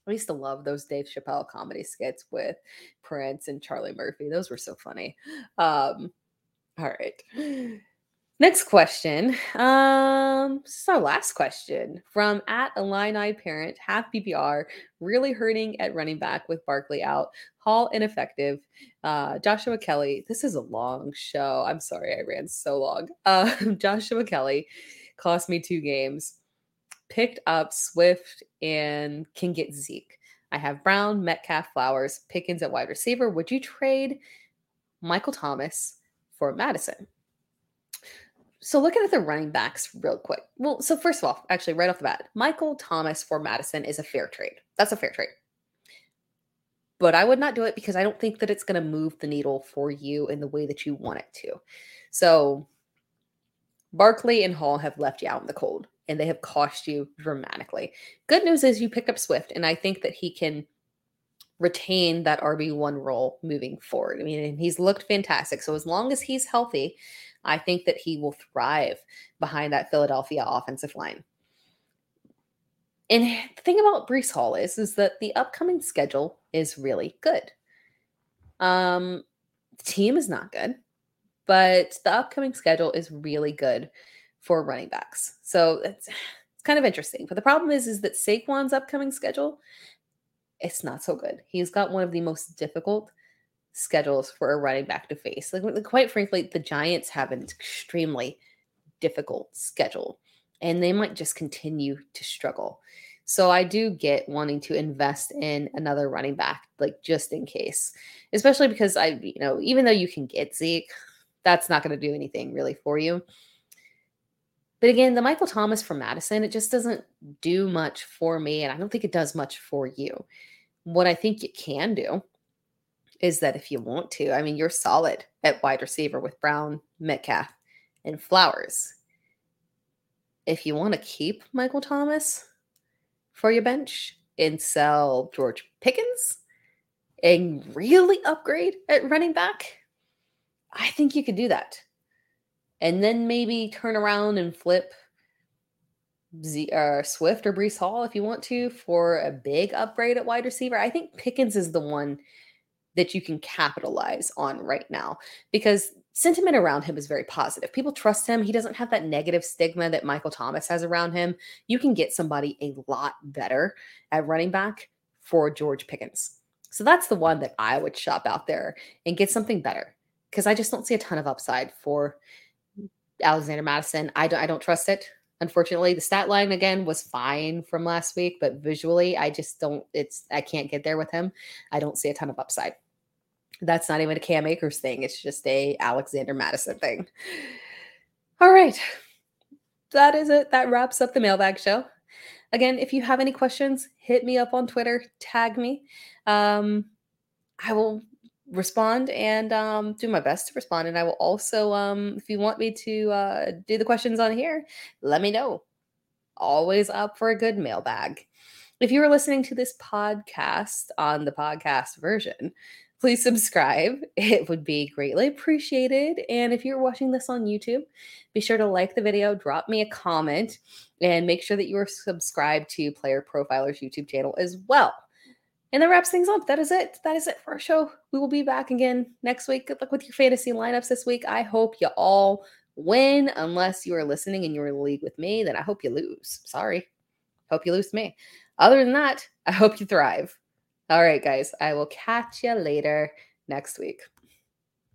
I used to love those Dave Chappelle comedy skits with Prince and Charlie Murphy. Those were so funny. Um, all right. Next question. Um, this is our last question from at Illini parent, half PPR, really hurting at running back with Barkley out, Hall ineffective, uh, Joshua Kelley. This is a long show. I'm sorry I ran so long. Uh, Joshua Kelley cost me two games. Picked up Swift and can get Zeke. I have Brown, Metcalf, Flowers, Pickens at wide receiver. Would you trade Michael Thomas for Mattison? So looking at the running backs real quick. Well, so first of all, actually, right off the bat, Michael Thomas for Mattison is a fair trade. That's a fair trade. But I would not do it because I don't think that it's going to move the needle for you in the way that you want it to. So Barkley and Hall have left you out in the cold and they have cost you dramatically. Good news is you picked up Swift, and I think that he can retain that RB1 role moving forward. I mean, he's looked fantastic. So as long as he's healthy, I think that he will thrive behind that Philadelphia offensive line. And the thing about Breece Hall is, is that the upcoming schedule is really good. Um, the team is not good, but the upcoming schedule is really good for running backs. So it's, it's kind of interesting. But the problem is, is that Saquon's upcoming schedule, it's not so good. He's got one of the most difficult schedules for a running back to face. Like quite frankly, the Giants have an extremely difficult schedule and they might just continue to struggle. So I do get wanting to invest in another running back, like just in case, especially because I, you know, even though you can get Zeke, that's not going to do anything really for you. But again, the Michael Thomas from Mattison, it just doesn't do much for me. And I don't think it does much for you. What I think it can do is that if you want to, I mean, you're solid at wide receiver with Brown, Metcalf, and Flowers. If you want to keep Michael Thomas for your bench and sell George Pickens and really upgrade at running back, I think you could do that. And then maybe turn around and flip Z, uh, Swift or Breece Hall if you want to for a big upgrade at wide receiver. I think Pickens is the one that you can capitalize on right now because sentiment around him is very positive. People trust him. He doesn't have that negative stigma that Michael Thomas has around him. You can get somebody a lot better at running back for George Pickens. So that's the one that I would shop out there and get something better because I just don't see a ton of upside for Alexander Mattison. I don't, I don't trust it. Unfortunately, the stat line again was fine from last week, but visually, I just don't. It's I can't get there with him. I don't see a ton of upside. That's not even a Cam Akers thing. It's just a Alexander Mattison thing. All right. That is it. That wraps up the mailbag show. Again, if you have any questions, hit me up on Twitter, tag me. Um, I will respond and um, do my best to respond. And I will also, um, if you want me to uh, do the questions on here, let me know. Always up for a good mailbag. If you are listening to this podcast on the podcast version, please subscribe. It would be greatly appreciated. And if you're watching this on YouTube, be sure to like the video, drop me a comment, and make sure that you are subscribed to Player Profiler's YouTube channel as well. And that wraps things up. That is it. That is it for our show. We will be back again next week. Good luck with your fantasy lineups this week. I hope you all win, unless you are listening and you're in the league with me. Then I hope you lose. Sorry. Hope you lose me. Other than that, I hope you thrive. All right, guys, I will catch you later next week.